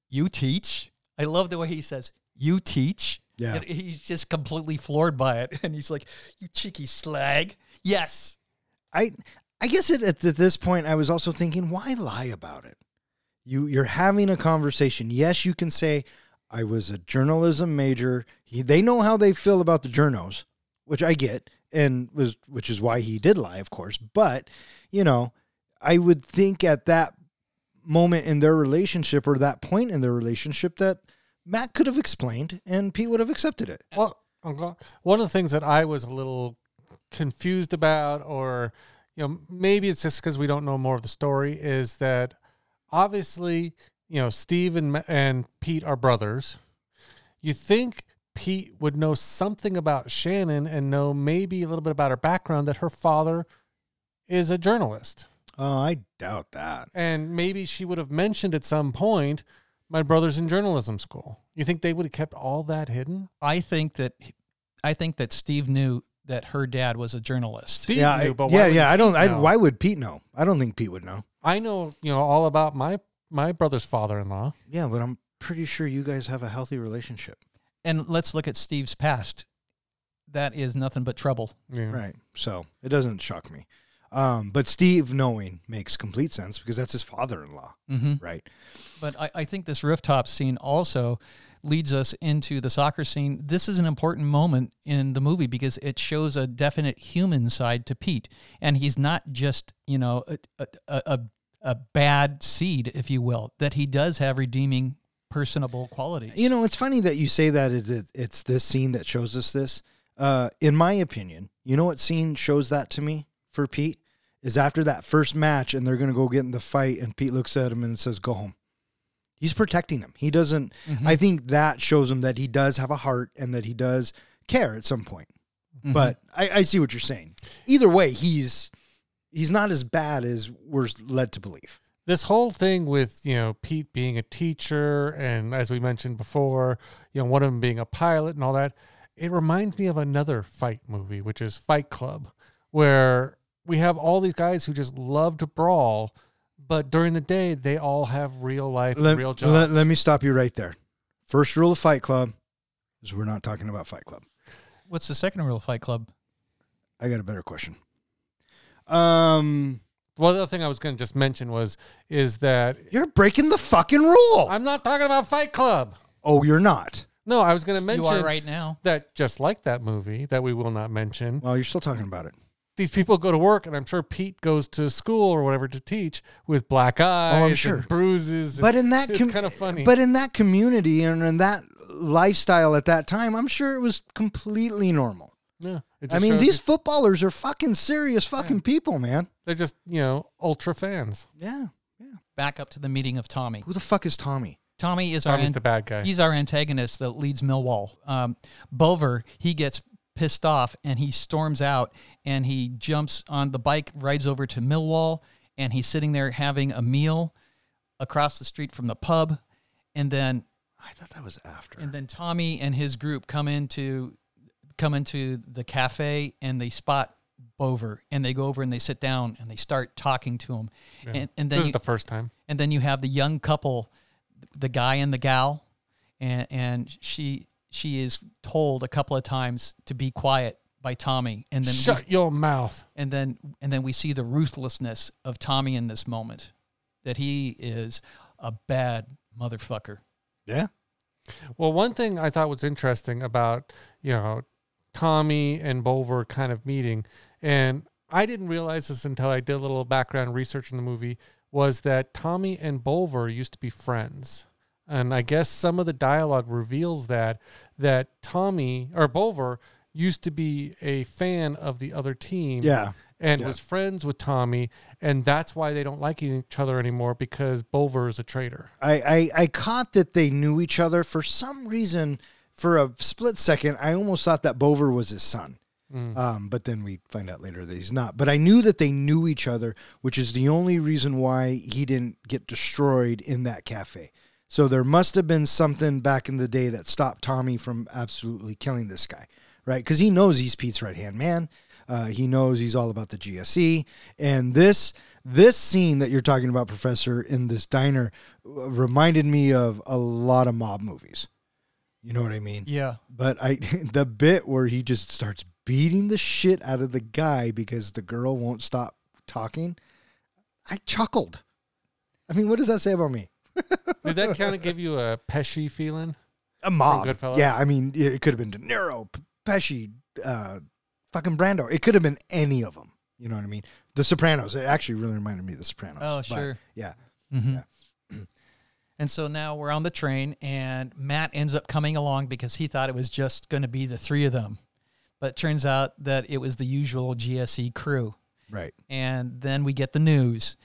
E: You teach." I love the way he says, "You teach."
C: Yeah.
E: And he's just completely floored by it, and he's like, "You cheeky slag." Yes.
C: I I guess it, at this point I was also thinking, why lie about it? You you're having a conversation. Yes, you can say I was a journalism major. He, they know how they feel about the journos, which I get, and was which is why he did lie, of course. But you know, I would think at that moment in their relationship or that point in their relationship that Matt could have explained and Pete would have accepted it.
D: well, one of the things that I was a little confused about, or you know, maybe it's just because we don't know more of the story, is that obviously, you know, Steve and and Pete are brothers. You think Pete would know something about Shannon and know maybe a little bit about her background that her father is a journalist.
C: Oh, I doubt that.
D: And maybe she would have mentioned at some point, my brother's in journalism school. You think they would have kept all that hidden?
E: I think that I think that Steve knew that her dad was a journalist.
D: Steve
C: yeah,
D: knew, but why
C: yeah, yeah. I don't. I, why would Pete know? I don't think Pete would know.
D: I know, you know, all about my my brother's father-in-law.
C: Yeah, but I'm pretty sure you guys have a healthy relationship.
E: And let's look at Steve's past. That is nothing but trouble.
D: Yeah.
C: Right. So it doesn't shock me. Um, but Steve knowing makes complete sense because that's his father in law.
E: Mm-hmm.
C: Right.
E: But I, I think this rooftop scene also leads us into the soccer scene. This is an important moment in the movie because it shows a definite human side to Pete, and he's not just you know a a, a, a bad seed, if you will. That he does have redeeming, personable qualities.
C: You know, it's funny that you say that it, it- it's this scene that shows us this. Uh, in my opinion, you know what scene shows that to me for Pete? Is after that first match and they're going to go get in the fight, and Pete looks at him and says, Go home. He's protecting him. He doesn't,
E: Mhm.
C: I think that shows him that he does have a heart and that he does care at some point.
E: Mhm.
C: But I, I see what you're saying. Either way, he's he's not as bad as we're led to believe.
D: This whole thing with, you know, Pete being a teacher and as we mentioned before, you know, one of them being a pilot and all that, it reminds me of another fight movie, which is Fight Club, where we have all these guys who just love to brawl, but during the day they all have real life,
C: Let,
D: real jobs.
C: let, let me stop you right there. First rule of Fight Club is we're not talking about Fight Club.
E: what's the second rule of Fight Club?
C: I got a better question. Um,
D: Well, the other thing I was going to just mention was is that
C: you're breaking the fucking rule.
D: I'm not talking about Fight Club.
C: oh, you're not.
D: No, I was going to
E: You
D: mention
E: are right now.
D: that just like that movie that we will not mention.
C: Well, you're still talking about it.
D: These people go to work, and I'm sure Pete goes to school or whatever to teach with black eyes,
C: Oh, sure.
D: and bruises.
C: But in that,
D: it's
C: com-
D: kind of funny.
C: But in that community and in that lifestyle at that time, I'm sure it was completely normal.
D: yeah, it
C: I mean, these
D: you-
C: footballers are fucking serious fucking people, man.
D: they're just you know ultra fans.
C: Yeah. Yeah.
E: Back up to the meeting of Tommy.
C: Who the fuck is Tommy?
E: Tommy is our
D: Tommy's
E: an-
D: the bad guy.
E: he's our antagonist that leads Millwall. Um, Bover he gets pissed off and he storms out and he jumps on the bike, rides over to Millwall, and he's sitting there having a meal across the street from the pub, and then
C: I thought that was after.
E: and then Tommy and his group come into come into the cafe and they spot Bover and they go over and they sit down and they start talking to him,
D: Yeah.
E: and, and then
D: this
E: you,
D: is the first time.
E: and then you have the young couple, the guy and the gal, and and she she is told a couple of times to be quiet by Tommy, and then we-
D: Shut your mouth.
E: and then and then we see the ruthlessness of Tommy in this moment, that he is a bad motherfucker.
C: yeah.
D: Well, one thing I thought was interesting about, you know, Tommy and Bulver kind of meeting, and I didn't realize this until I did a little background research in the movie, was that Tommy and Bulver used to be friends. And I guess some of the dialogue reveals that that Tommy or Bulver used to be a fan of the other team
C: Yeah.
D: and
C: Yeah.
D: was friends with Tommy, and that's why they don't like each other anymore because Bulver is a traitor.
C: I, I, I caught that they knew each other for some reason. For a split second, I almost thought that Bover was his son.
D: Mm.
C: Um, but then we find out later that he's not. But I knew that they knew each other, which is the only reason why he didn't get destroyed in that cafe. So there must have been something back in the day that stopped Tommy from absolutely killing this guy, right? Because he knows he's Pete's right hand man. Uh, he knows he's all about the GSE, and this this scene that you're talking about, Professor, in this diner, uh, reminded me of a lot of mob movies. You know what I mean?
E: Yeah,
C: But I [laughs] the bit where he just starts beating the shit out of the guy because the girl won't stop talking, I chuckled. I mean, what does that say about me? [laughs]
D: Did that kind of give you a Pesci feeling?
C: A mob.
D: Goodfellas?
C: Yeah, I mean, it could have been De Niro, P- Pesci, uh, fucking Brando. It could have been any of them. You know what I mean? The Sopranos. It actually really reminded me of The Sopranos.
E: Oh,
C: But,
E: sure.
C: yeah.
E: hmm [clears throat] and so now we're on the train, and Matt ends up coming along because he thought it was just going to be the three of them, but it turns out that it was the usual GSE crew.
C: Right.
E: And then we get the news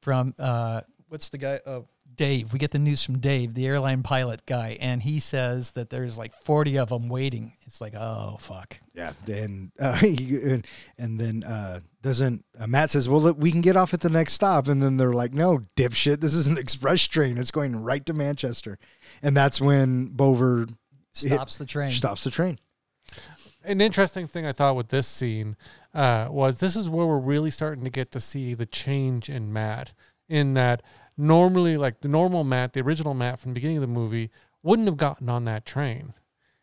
E: from uh, what's the guy? Uh, Dave. We get the news from Dave, the airline pilot guy, and he says that there's like 40 of them waiting. It's like, oh fuck.
C: Yeah, and uh, [laughs] and, and then uh, doesn't uh, Matt says, "Well, look, we can get off at the next stop," and then they're like, "No, dipshit, this is an [laughs] express train. It's going right to Manchester," and that's when Bover
E: Stops the train.
C: stops the train.
D: An interesting thing I thought with this scene uh, was this is where we're really starting to get to see the change in Matt. In that, normally, like the normal Matt, the original Matt from the beginning of the movie, wouldn't have gotten on that train.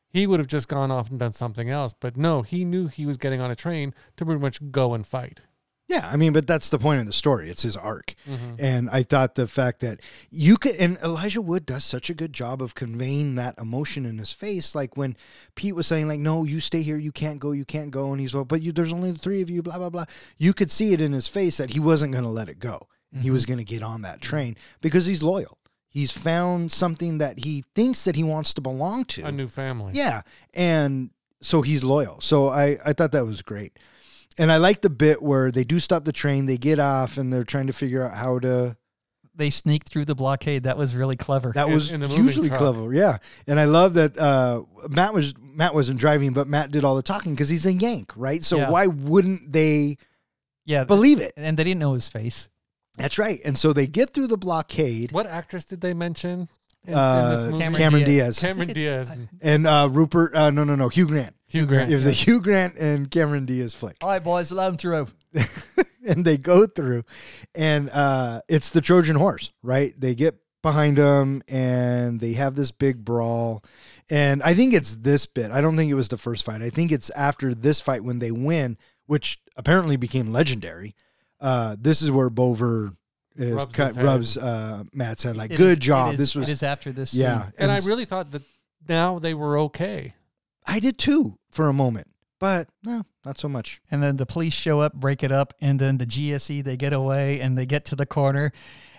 D: He would have just gone off and done something else. But no, he knew he was getting on a train to pretty much go and fight.
C: Yeah, I mean, but that's the point of the story. It's his arc.
D: Mhm.
C: And I thought the fact that you could, and Elijah Wood does such a good job of conveying that emotion in his face. Like when Pete was saying, like, no, you stay here, you can't go, you can't go. And he's, like, but you, there's only the three of you, blah, blah, blah. You could see it in his face that he wasn't going to let it go. He was going to get on that train because he's loyal. He's found something that he thinks that he wants to belong to.
D: A new family.
C: Yeah. And so he's loyal. So I, I thought that was great. And I like the bit where they do stop the train, they get off, and they're trying to figure out how to.
E: They sneaked through the blockade. That was really clever.
C: That was
D: in the moving
C: hugely
D: truck.
C: clever, yeah. And I love that uh, Matt was Matt wasn't driving, but Matt did all the talking because he's a Yank, right? So
E: Yeah.
C: why wouldn't they
E: yeah,
C: believe it?
E: and they didn't know his face.
C: That's right. And so they get through the blockade.
D: What actress did they mention in, in
C: Uh,
D: this movie?
E: Cameron
C: Cameron
E: Diaz.
C: Diaz,
D: Cameron Diaz. [laughs] and
C: and uh, Rupert. Uh, no, no, no, Hugh Grant.
D: Hugh Grant.
C: It was a Hugh Grant and Cameron Diaz flick.
E: All right, boys, let them through. [laughs]
C: and they go through, and uh, it's the Trojan horse, right? They get behind them and they have this big brawl. And I think it's this bit. I don't think it was the first fight. I think it's after this fight when they win, which apparently became legendary. Uh, this is where Bover is
D: Rubs
C: cut, rubs uh, Matt's head like,
E: It
C: "Good
E: is-
C: job."
E: it is-
C: this was
E: It is after this.
C: yeah.
E: scene.
D: and I really thought that now they were okay.
C: I did too for a moment, but no, not so much.
E: And then the police show up, break it up, and then the GSE they get away and they get to the corner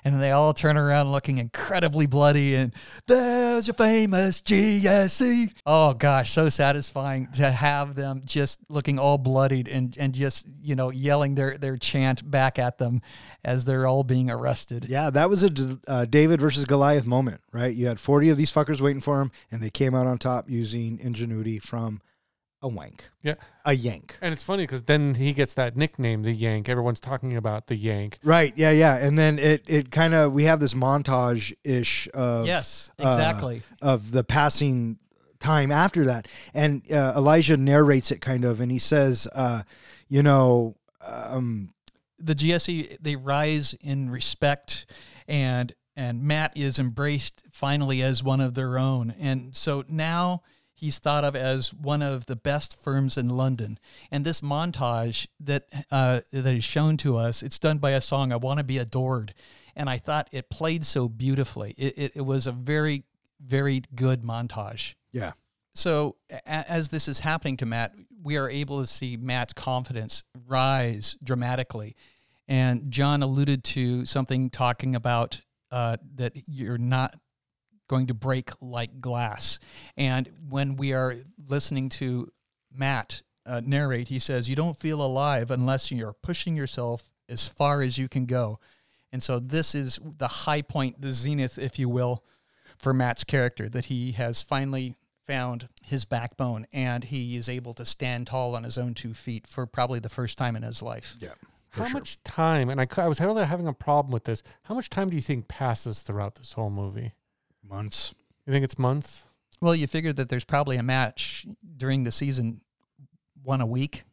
E: and they all turn around looking incredibly bloody and there's your famous GSE. Oh gosh, so satisfying to have them just looking all bloodied and, and just, you know, yelling their, their chant back at them as they're all being arrested.
C: Yeah, that was a uh, David versus Goliath moment, right? You had 40 of these fuckers waiting for him, and they came out on top using ingenuity from a wank,
D: Yeah.
C: a yank.
D: And it's funny because then he gets that nickname, the Yank. Everyone's talking about the Yank.
C: Right. Yeah. Yeah. And then it it kind of we have this montage ish of
E: Yes,
C: uh,
E: exactly.
C: of the passing time after that, and uh, Elijah narrates it kind of, and he says, uh, you know, um,
E: the GSE they rise in respect and and Matt is embraced finally as one of their own. And so now he's thought of as one of the best firms in London. And this montage that uh, that is shown to us, it's done by a song "I Want to Be Adored," and I thought it played so beautifully. It, it, it was a very very good montage.
C: yeah,
E: So a- as this is happening to Matt, we are able to see Matt's confidence rise dramatically. And John alluded to something talking about uh, that you're not going to break like glass. And when we are listening to Matt uh, narrate, he says, You don't feel alive unless you're pushing yourself as far as you can go. And so this is the high point, the zenith, if you will, for Matt's character, that he has finally found his backbone and he is able to stand tall on his own two feet for probably the first time in his life.
C: yeah.
D: How much time, and I, I was really having a problem with this, how much time do you think passes throughout this whole movie?
C: Months.
D: You think it's months?
E: Well, you figure that there's probably a match during the season, one a week.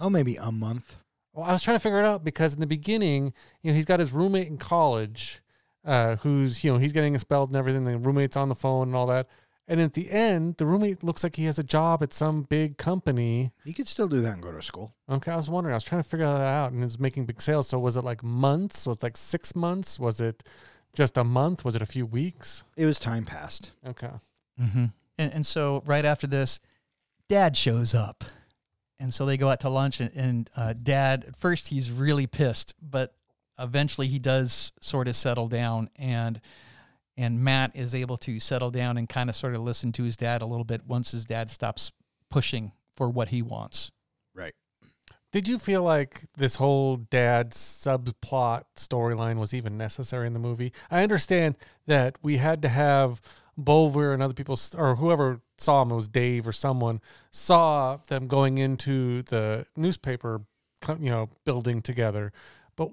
C: Oh, maybe a month.
D: Well, I was trying to figure it out because in the beginning, you know, he's got his roommate in college, uh, who's you know he's getting expelled and everything. The roommate's on the phone and all that. And at the end, the roommate looks like he has a job at some big company.
C: He could still do that and go to school.
D: Okay, I was wondering. I was trying to figure that out, and it was making big sales. So was it like months? Was it like six months? Was it just a month? Was it a few weeks?
C: It was time passed.
D: Okay.
E: Mm-hmm. And, and so right after this, Dad shows up, and so they go out to lunch. And, and uh, Dad, at first, he's really pissed, but eventually he does sort of settle down, and and Matt is able to settle down and kind of sort of listen to his dad a little bit once his dad stops pushing for what he wants.
C: Right.
D: Did you feel like this whole dad subplot storyline was even necessary in the movie? I understand that we had to have Bolver and other people, or whoever saw him, it was Dave or someone, saw them going into the newspaper, you know, building together. But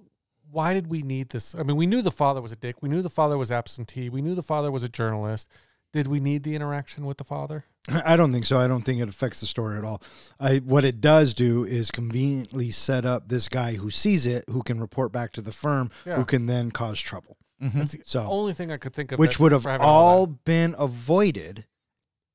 D: why did we need this? I mean, we knew the father was a dick. We knew the father was absentee. We knew the father was a journalist. Did we need the interaction with the father?
C: I don't think so. I don't think it affects the story at all. I, what it does do is conveniently set up this guy who sees it, who can report back to the firm,
D: Yeah.
C: who can then cause trouble.
D: That's the
C: So,
D: only thing I could think of.
C: which
D: that-
C: would have
D: for having all
C: all
D: that.
C: been avoided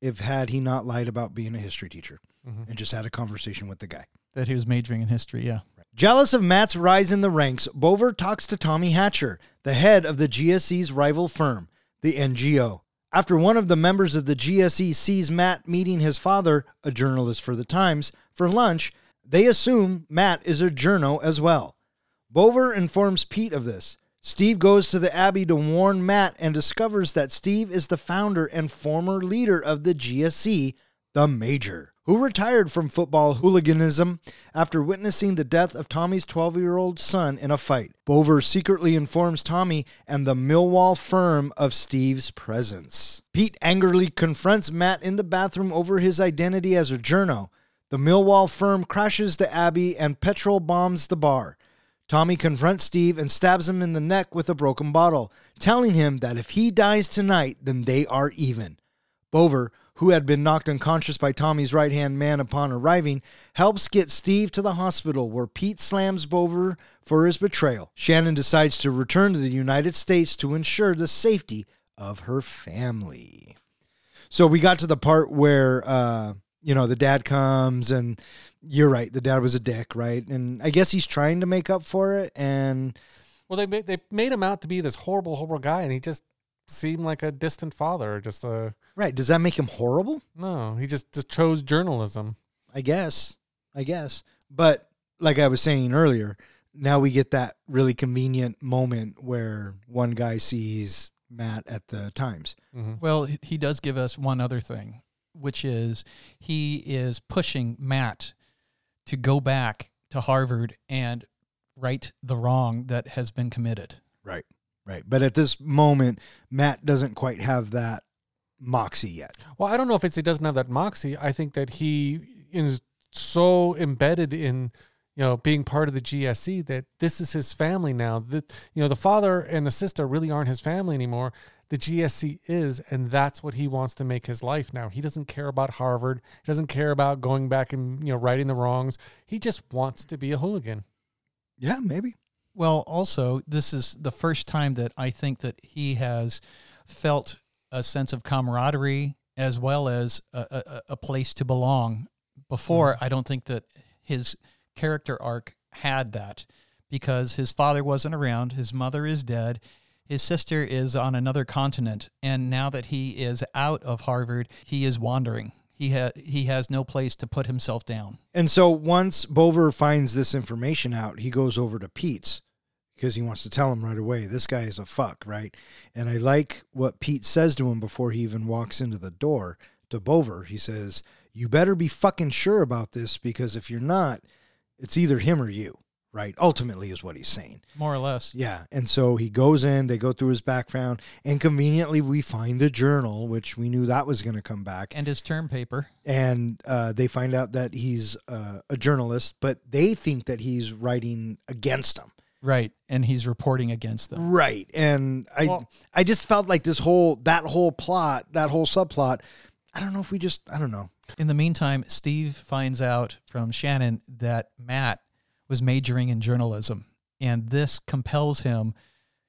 C: if had he not lied about being a history teacher
D: Mhm.
C: and just had a conversation with the guy.
E: That he was majoring in history, yeah.
C: Jealous of Matt's rise in the ranks, Bover talks to Tommy Hatcher, the head of the GSE's rival firm, the NTO. After one of the members of the GSE sees Matt meeting his father, a journalist for the Times, for lunch, they assume Matt is a journo as well. Bover informs Pete of this. Steve goes to the Abbey to warn Matt and discovers that Steve is the founder and former leader of the GSE, the Major, who retired from football hooliganism after witnessing the death of Tommy's 12 year old son in a fight. Bover secretly informs Tommy and the Millwall firm of Steve's presence. Pete angrily confronts Matt in the bathroom over his identity as a journo. The Millwall firm crashes the Abbey and petrol bombs the bar. Tommy confronts Steve and stabs him in the neck with a broken bottle, telling him that if he dies tonight, then they are even. Bover, who had been knocked unconscious by Tommy's right hand man upon arriving, helps get Steve to the hospital where Pete slams Bover for his betrayal. Shannon decides to return to the United States to ensure the safety of her family. So we got to the part where uh, you know the dad comes and you're right, the dad was a dick, right? And I guess he's trying to make up for it and
D: Well, they they made him out to be this horrible, horrible guy, and he just seem like a distant father. or Just a
C: Right. Does that make him horrible?
D: no. He just, just chose journalism.
C: I guess. I guess. But like I was saying earlier, now we get that really convenient moment where one guy sees Matt at the Times.
D: hmm
E: Well, he- he does give us one other thing, which is he is pushing Matt to go back to Harvard and right the wrong that has been committed.
C: Right. Right. But at this moment, Matt doesn't quite have that moxie yet.
D: Well, I don't know if it's he doesn't have that moxie. I think that he is so embedded in you know being part of the GSE that this is his family now. That you know the father and the sister really aren't his family anymore. The GSE is, and that's what he wants to make his life now. He doesn't care about Harvard. He doesn't care about going back and you know righting the wrongs. He just wants to be a hooligan.
C: Yeah, maybe.
E: Well, also, this is the first time that I think that he has felt a sense of camaraderie as well as a, a, a place to belong. Before, mm. I don't think that his character arc had that because his father wasn't around, his mother is dead, his sister is on another continent, and now that he is out of Harvard, he is wandering. He ha- he has no place to put himself down.
C: And so once Bover finds this information out, he goes over to Pete's because he wants to tell him right away this guy is a fuck, right? And I like what Pete says to him before he even walks into the door to Bover. He says, You better be fucking sure about this because if you're not, it's either him or you, right? Ultimately, is what he's saying.
E: More or less.
C: Yeah. And so he goes in, they go through his background, and conveniently, we find the journal, which we knew that was going to come back
E: And his term paper.
C: and uh, they find out that he's uh, a journalist, but they think that he's writing against them.
E: Right. And he's reporting against them.
C: Right. And I
D: Well-
C: I just felt like this whole that whole plot, that whole subplot, I don't know if we just I don't know.
E: In the meantime, Steve finds out from Shannon that Matt was majoring in journalism, and this compels him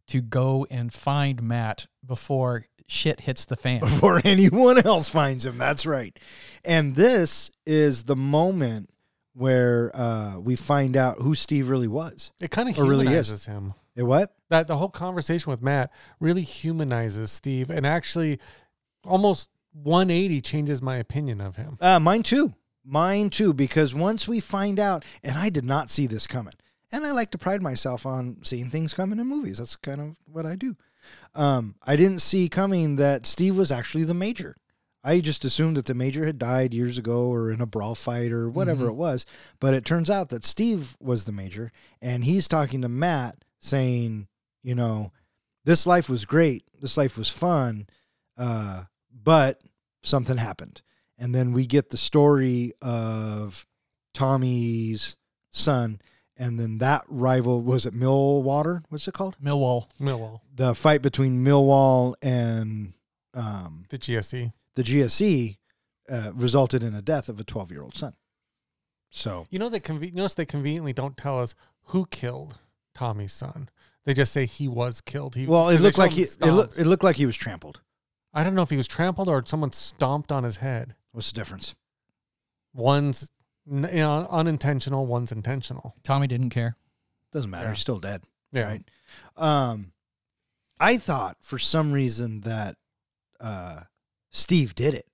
E: to go and find Matt before shit hits the fan. [laughs]
C: Before anyone else finds him. That's right. And this is the moment where uh, we find out who Steve really was.
D: It kind of
C: Or really is.
D: humanizes him.
C: It what?
D: that the whole conversation with Matt really humanizes Steve and actually almost 180 changes my opinion of him.
C: Uh, mine too. Mine too. Because once we find out, and I did not see this coming, and I like to pride myself on seeing things coming in movies. That's kind of what I do. Um, I didn't see coming that Steve was actually the major. I just assumed that the major had died years ago or in a brawl fight or whatever it was. But it turns out that Steve was the major, and he's talking to Matt saying, you know, this life was great. This life was fun. Uh, but something happened. And then we get the story of Tommy's son. And then that rival was it Millwater? What's it called?
E: Millwall.
D: Millwall,
C: The fight between Millwall and um,
D: the GSE.
C: The GSE uh, resulted in a death of a 12 year old son. So
D: You know they conve- notice they conveniently don't tell us who killed Tommy's son. They just say he was killed. He
C: well, it looked like he it, look, it looked like he was trampled.
D: I don't know if he was trampled or someone stomped on his head.
C: What's the difference?
D: One's you know, unintentional, one's intentional.
E: Tommy didn't care.
C: Doesn't matter.
D: Yeah.
C: He's still dead.
D: Yeah.
C: Right. Um, I thought for some reason that uh, Steve did it,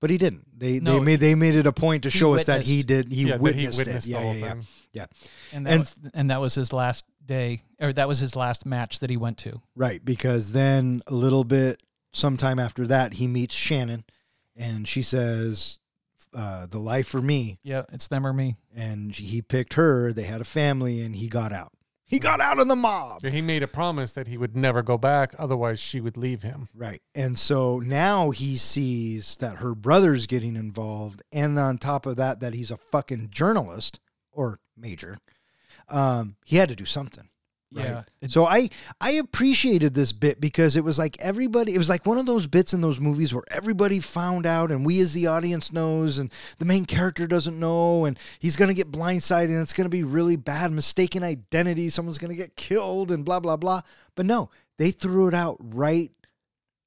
C: but he didn't. They they made they made it a point to show us that he
E: witnessed-
C: did. He
D: yeah, that
C: witnessed,
D: he witnessed
C: it.
D: the
C: Yeah,
D: whole
C: yeah, yeah.
D: thing.
E: And that,
C: And-
E: was, and that was his last day, or that was his last match that he went to.
C: Right, because then a little bit sometime after that, he meets Shannon, and she says, uh, "The life for me."
E: Yeah, it's them or me.
C: And he picked her. They had a family, and he got out. He got out of the mob.
D: He made a promise that he would never go back, otherwise she would leave him.
C: Right. And so now he sees that her brother's getting involved. And on top of that, that he's a fucking journalist or major. Um, he had to do something. Right.
E: Yeah. It-
C: So I I appreciated this bit because it was like everybody it was like one of those bits in those movies where everybody found out and we as the audience knows and the main character doesn't know and he's going to get blindsided and it's going to be really bad mistaken identity someone's going to get killed and blah blah blah but no they threw it out right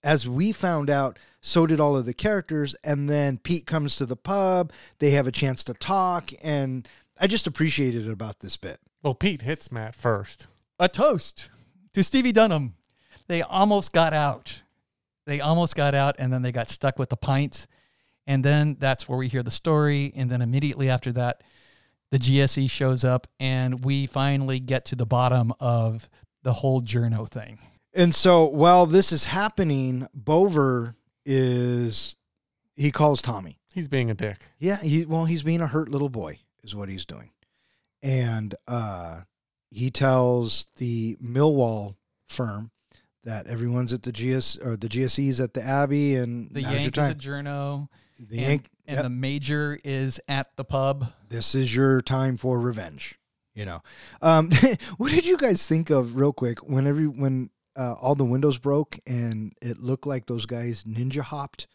C: as we found out so did all of the characters and then Pete comes to the pub they have a chance to talk and I just appreciated it about this bit
D: Well, Pete hits Matt first.
E: A toast to Stevie Dunham. They almost got out. they almost got out, and then they got stuck with the pints, and then that's where we hear the story, and then immediately after that, the GSE shows up, and we finally get to the bottom of the whole journo thing.
C: And so while this is happening, Bover is he calls Tommy.
D: He's being a dick.
C: Yeah, he well, he's being a hurt little boy, is what he's doing. And uh he tells the Millwall firm that everyone's at the GS or the GSE's at the Abbey and
E: The Yank is a journo,
C: the
E: and,
C: Yank,
E: and
C: yep,
E: the major is at the pub.
C: this is your time for revenge. You know, um, [laughs] what did you guys think of real quick when every when uh, all the windows broke and it looked like those guys ninja hopped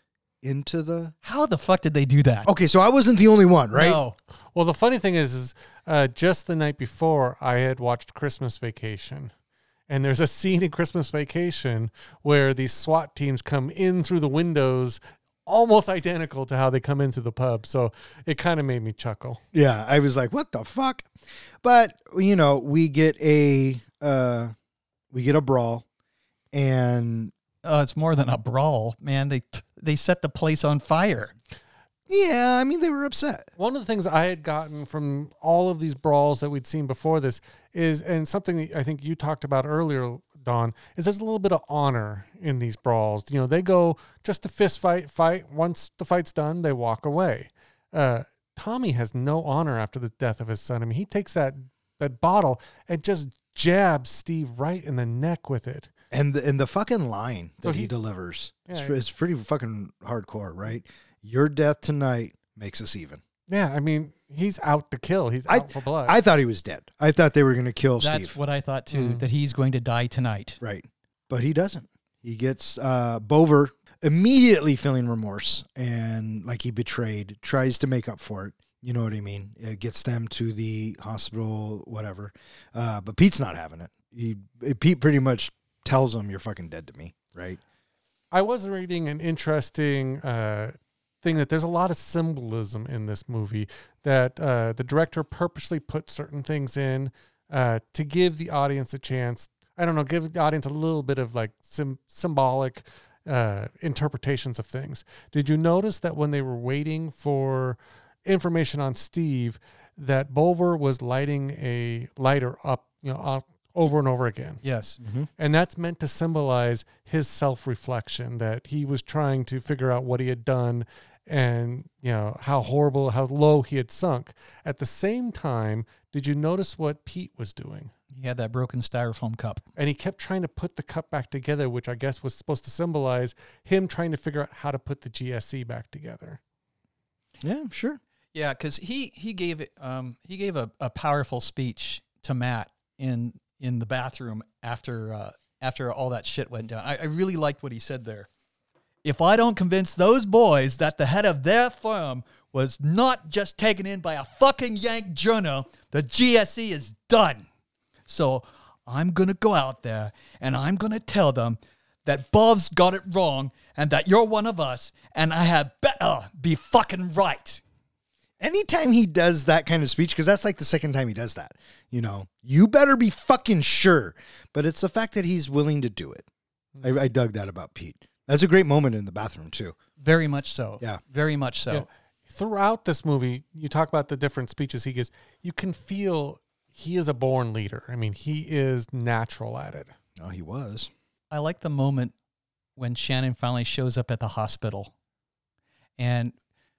C: into the?
E: How the fuck did they do that?
C: Okay, so I wasn't the only one, right?
E: No.
D: Well, the funny thing is, is uh, just the night before, I had watched Christmas Vacation. And there's a scene in Christmas Vacation where these SWAT teams come in through the windows, almost identical to how they come into the pub. So it kind of made me chuckle.
C: Yeah, I was like, "What the fuck?" But you know, we get a uh, we get a brawl, and
E: Uh, it's more than a brawl, man. They they set the place on fire.
C: yeah, I mean, they were upset.
D: One of the things I had gotten from all of these brawls that we'd seen before this is, and something I think you talked about earlier, Don, is there's a little bit of honor in these brawls. You know, they go just to fist fight, fight. Once the fight's done, they walk away. Uh, Tommy has no honor after the death of his son. I mean, he takes that that bottle and just jabs Steve right in the neck with it.
C: And the, and the fucking line that
D: So
C: he,
D: he-
C: delivers, it's,
D: Yeah.
C: it's pretty fucking hardcore, right? Your death tonight makes us even.
D: Yeah, I mean, he's out to kill. He's
C: I-
D: out for blood.
C: I thought he was dead. I thought they were going to kill
E: That's
C: Steve.
E: what I thought too.
D: Mm.
E: That he's going to die tonight.
C: Right. But he doesn't. He gets uh Bover immediately feeling remorse and like he betrayed, tries to make up for it. You know what I mean? It gets them to the hospital, whatever. Uh, but Pete's not having it. He Pete pretty much tells them you're fucking dead to me, right?
D: I was reading an interesting uh, thing that there's a lot of symbolism in this movie that uh, the director purposely put certain things in uh, to give the audience a chance. I don't know, give the audience a little bit of like sim- symbolic uh, interpretations of things. Did you notice that when they were waiting for information on Steve, that Bulver was lighting a lighter up, you know, over and over again?
E: Yes.
D: And that's meant to symbolize his self reflection that he was trying to figure out what he had done and, you know, how horrible, how low he had sunk. At the same time, did you notice what Pete was doing?
E: He had that broken styrofoam cup.
D: And he kept trying to put the cup back together, which I guess was supposed to symbolize him trying to figure out how to put the GSE back together.
C: Yeah, sure.
E: Yeah, because he he gave it um he gave a, a powerful speech to Matt in in the bathroom after uh, after all that shit went down. I, I really liked what he said there. If I don't convince those boys that the head of their firm was not just taken in by a fucking Yank journal, the GSE is done. So I'm gonna go out there and I'm gonna tell them that Bov's got it wrong and that you're one of us, and I had better be fucking right.
C: Anytime he does that kind of speech, because that's like the second time he does that, you know, you better be fucking sure. But it's the fact that he's willing to do it. I, I dug that about Pete. That's a great moment in the bathroom too.
E: Very much so.
C: Yeah.
E: Very much so.
D: Yeah. Throughout this movie, you talk about the different speeches he gives. You can feel he is a born leader. I mean, he is natural at it.
C: Oh, he was.
E: I like the moment when Shannon finally shows up at the hospital and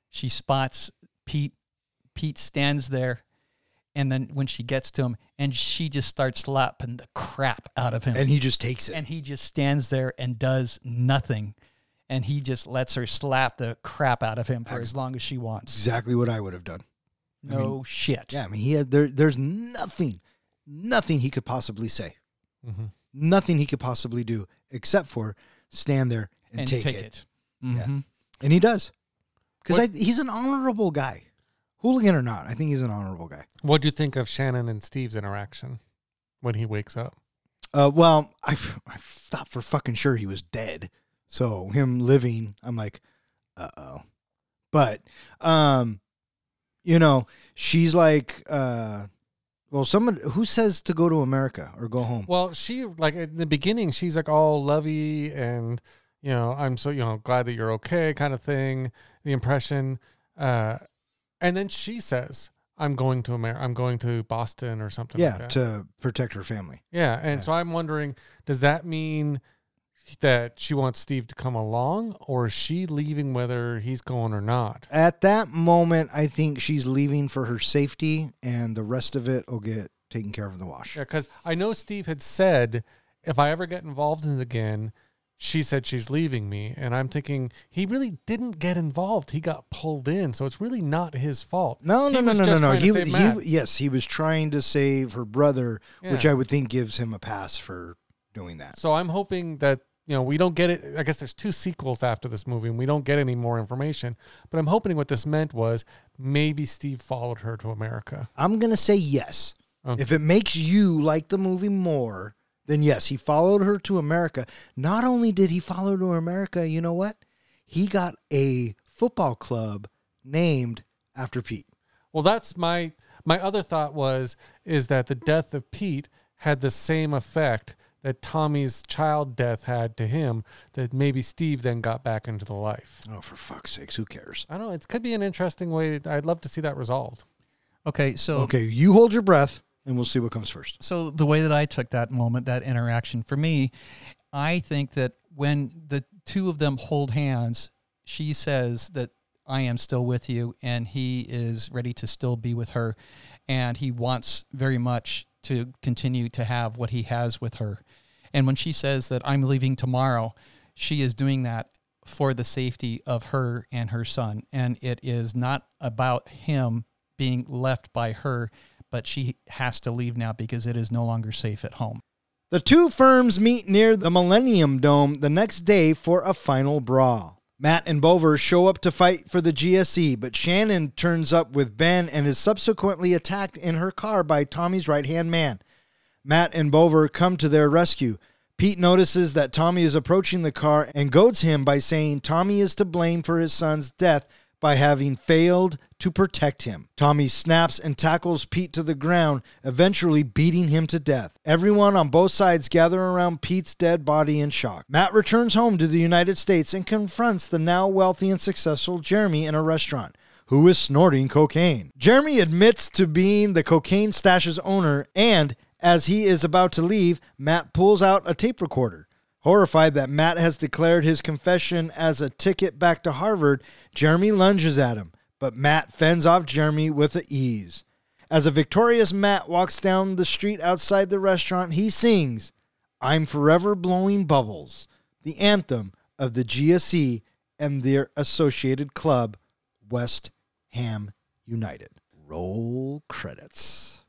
E: she spots Pete. Pete stands there. And then when she gets to him and she just starts slapping the crap out of him.
C: And he just takes it.
E: and he just stands there and does nothing. And he just lets her slap the crap out of him for as long as she wants.
C: exactly what I would have done. I
E: No
C: mean,
E: shit.
C: Yeah, I mean, he had there. There's nothing, nothing he could possibly say,
D: Mm-hmm.
C: nothing he could possibly do except for stand there and,
E: and
C: take,
E: take,
C: it.
E: it. Mhm.
C: and he does, because he's an honorable guy, hooligan or not. I think he's an honorable guy.
D: What do you think of Shannon and Steve's interaction when he wakes up?
C: Uh, well, I thought for fucking sure he was dead. So him living, I'm like, uh oh. But, um, you know, she's like, uh, well, someone who says to go to America or go home.
D: Well, she like in the beginning, she's like all lovey and you know, I'm so, you know, glad that you're okay kind of thing, the impression. Uh, and then she says, I'm going to America. I'm going to Boston or something
C: Yeah,
D: like that.
C: to protect her family.
D: yeah. And
C: Yeah.
D: so I'm wondering, does that mean that she wants Steve to come along or is she leaving whether he's going or not?
C: At that moment, I think she's leaving for her safety, and the rest of it will get taken care of in the wash.
D: Yeah, because I know Steve had said if I ever get involved in it again, she said she's leaving me, and I'm thinking he really didn't get involved. He got pulled in, so it's really not his fault.
C: No, no, no, no, no, no. He, he, yes, he was trying to save her brother, which I would think gives him a pass for doing that.
D: So I'm hoping that you know we don't get it. I guess there's two sequels after this movie, and we don't get any more information. But I'm hoping what this meant was maybe Steve followed her to America.
C: I'm gonna say yes.
D: Okay.
C: If it makes you like the movie more, then yes, he followed her to America. Not only did he follow her to America, you know what? He got a football club named after Pete.
D: Well, that's my my other thought was is that the death of Pete had the same effect that Tommy's child death had to him. That maybe Steve then got back into the life.
C: Oh, for fuck's sakes, who cares?
D: I don't know. It could be an interesting way. I'd love to see that resolved.
E: Okay, so
C: Okay, you hold your breath, and we'll see what comes first.
E: So the way that I took that moment, that interaction, for me, I think that when the two of them hold hands, she says that I am still with you, and he is ready to still be with her, and he wants very much to continue to have what he has with her. And when she says that I'm leaving tomorrow, she is doing that for the safety of her and her son, and it is not about him being left by her but she has to leave now because it is no longer safe at home.
C: The two firms meet near the Millennium Dome the next day for a final brawl. Matt and Bovver show up to fight for the GSE, but Shannon turns up with Ben and is subsequently attacked in her car by Tommy's right hand man. Matt and Bovver come to their rescue. Pete notices that Tommy is approaching the car and goads him by saying Tommy is to blame for his son's death by having failed to protect him. Tommy snaps and tackles Pete to the ground, eventually beating him to death. Everyone on both sides gather around Pete's dead body in shock. Matt returns home to the United States and confronts the now wealthy and successful Jeremy in a restaurant. Who is snorting cocaine? Jeremy admits to being the cocaine stash's owner, and as he is about to leave, Matt pulls out a tape recorder. Horrified that Matt has declared his confession as a ticket back to Harvard, Jeremy lunges at him, but Matt fends off Jeremy with ease. As a victorious Matt walks down the street outside the restaurant, he sings, I'm Forever Blowing Bubbles, the anthem of the GSE and their associated club, West Ham United. Roll credits.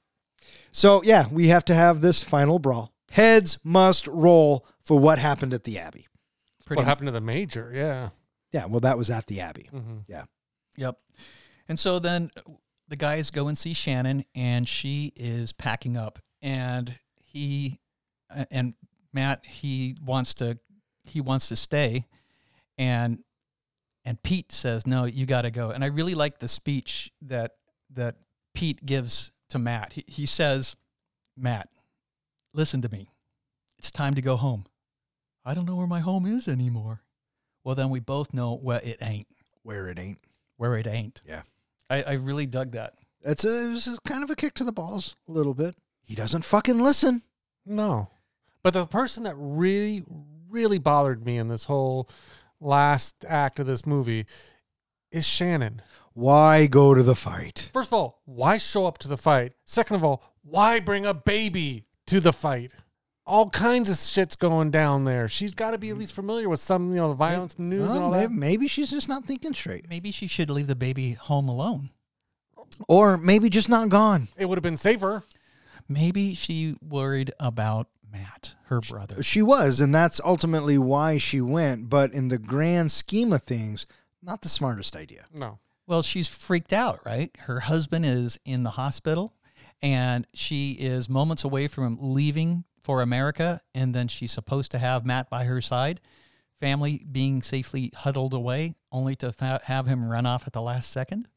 C: So, yeah, we have to have this final brawl. Heads must roll for what happened at the Abbey.
E: Pretty
D: what happened to the major? Yeah.
C: Yeah, well, that was at the Abbey.
D: hmm
C: Yeah.
E: Yep. And so then the guys go and see Shannon, and she is packing up, and he and Matt he wants to he wants to stay, and and Pete says no, you got to go. And I really like the speech that that Pete gives to Matt. He, he says, Matt, listen to me. It's time to go home. I don't know where my home is anymore. Well, then we both know well it ain't
C: Where it ain't.
E: where it ain't.
C: Yeah.
E: I, I really dug that.
C: It's a, it's a kind of a kick to the balls, a little bit. He doesn't fucking listen.
D: No. But the person that really, really bothered me in this whole last act of this movie is Shannon.
C: Why go to the fight?
D: First of all, why show up to the fight? Second of all, why bring a baby to the fight? All kinds of shit's going down there. She's got to be at least familiar with some, you know, the violence and news
C: Well,
D: and all
C: maybe,
D: that.
C: maybe she's just not thinking straight.
E: Maybe she should leave the baby home alone.
C: Or maybe just not gone.
D: It would have been safer.
E: Maybe she worried about Matt, her brother.
C: She was, and that's ultimately why she went. But in the grand scheme of things, not the smartest idea.
D: No.
E: Well, she's freaked out, right? Her husband is in the hospital and she is moments away from him leaving for America. And then she's supposed to have Matt by her side, family being safely huddled away, only to fa- have him run off at the last second.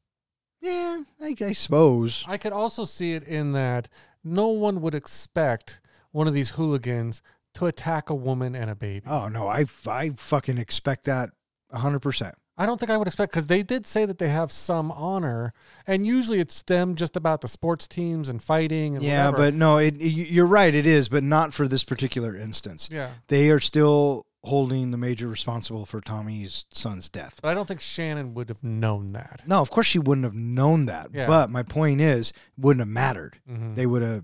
C: Yeah, I, I suppose.
D: I could also see it in that no one would expect one of these hooligans to attack a woman and a baby.
C: Oh no, I I fucking expect that hundred percent.
D: I don't think I would expect because they did say that they have some honor, and usually it's them just about the sports teams and fighting. And
C: Yeah,
D: whatever.
C: but no, it, you- you're right. It is, but not for this particular instance.
D: yeah,
C: They are still holding the major responsible for Tommy's son's death.
D: but I don't think Shannon would have known that.
C: No, of course she wouldn't have known that.
D: Yeah.
C: But my point is, wouldn't have mattered.
D: Mhm.
C: They would have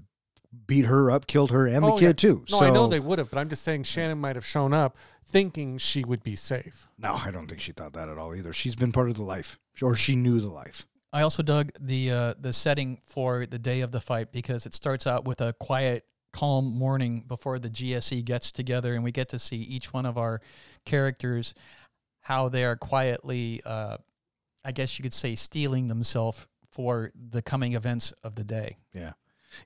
C: beat her up, killed her, and the
D: Oh,
C: kid
D: yeah.
C: too.
D: No,
C: so,
D: I know they would have, but I'm just saying Shannon might have shown up thinking she would be safe.
C: No, I don't think she thought that at all either. She's been part of the life, or she knew the life.
E: I also dug the uh, the setting for the day of the fight because it starts out with a quiet, calm morning before the GSE gets together, and we get to see each one of our characters how they are quietly, uh, I guess you could say, steeling themselves for the coming events of the day.
C: Yeah,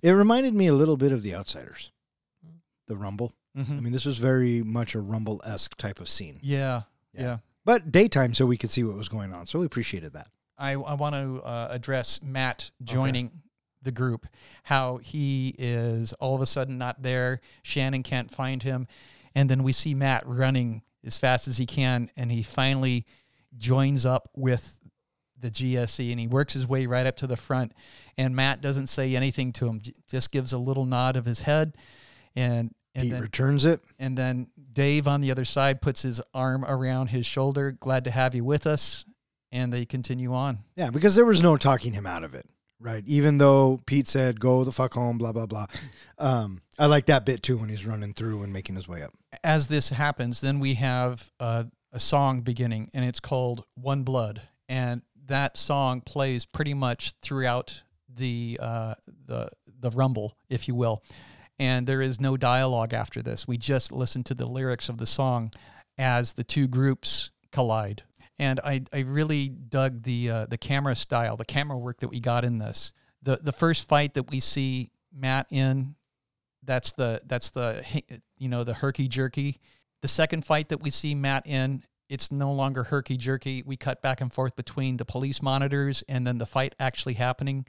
C: it reminded me a little bit of The Outsiders, the Rumble.
E: Mm-hmm.
C: I mean, this was very much a Rumble esque type of scene,
E: yeah,
C: Yeah.
E: yeah.
C: but daytime, so we could see what was going on. So we appreciated that.
E: I, I want to uh, address Matt joining the group, how he is all of a sudden not there. Shannon can't find him. And then we see Matt running as fast as he can. And he finally joins up with the GSE and he works his way right up to the front. And Matt doesn't say anything to him, just gives a little nod of his head. And, and
C: Pete
E: then
C: returns it.
E: and then Dave on the other side puts his arm around his shoulder. Glad to have you with us. And they continue on.
C: Yeah, because there was no talking him out of it, right? Even though Pete said, go the fuck home, blah, blah, blah. Um, I like that bit too when he's running through and making his way up.
E: as this happens, then we have uh, a song beginning, and it's called "One Blood," and that song plays pretty much throughout the uh, the the rumble, if you will. And there is no dialogue after this. We just listen to the lyrics of the song as the two groups collide. And I, I really dug the uh, the camera style, the camera work that we got in this. The the first fight that we see Matt in that's the that's the you know the herky jerky. The second fight that we see Matt in, it's no longer herky jerky. We cut back and forth between the police monitors and then the fight actually happening.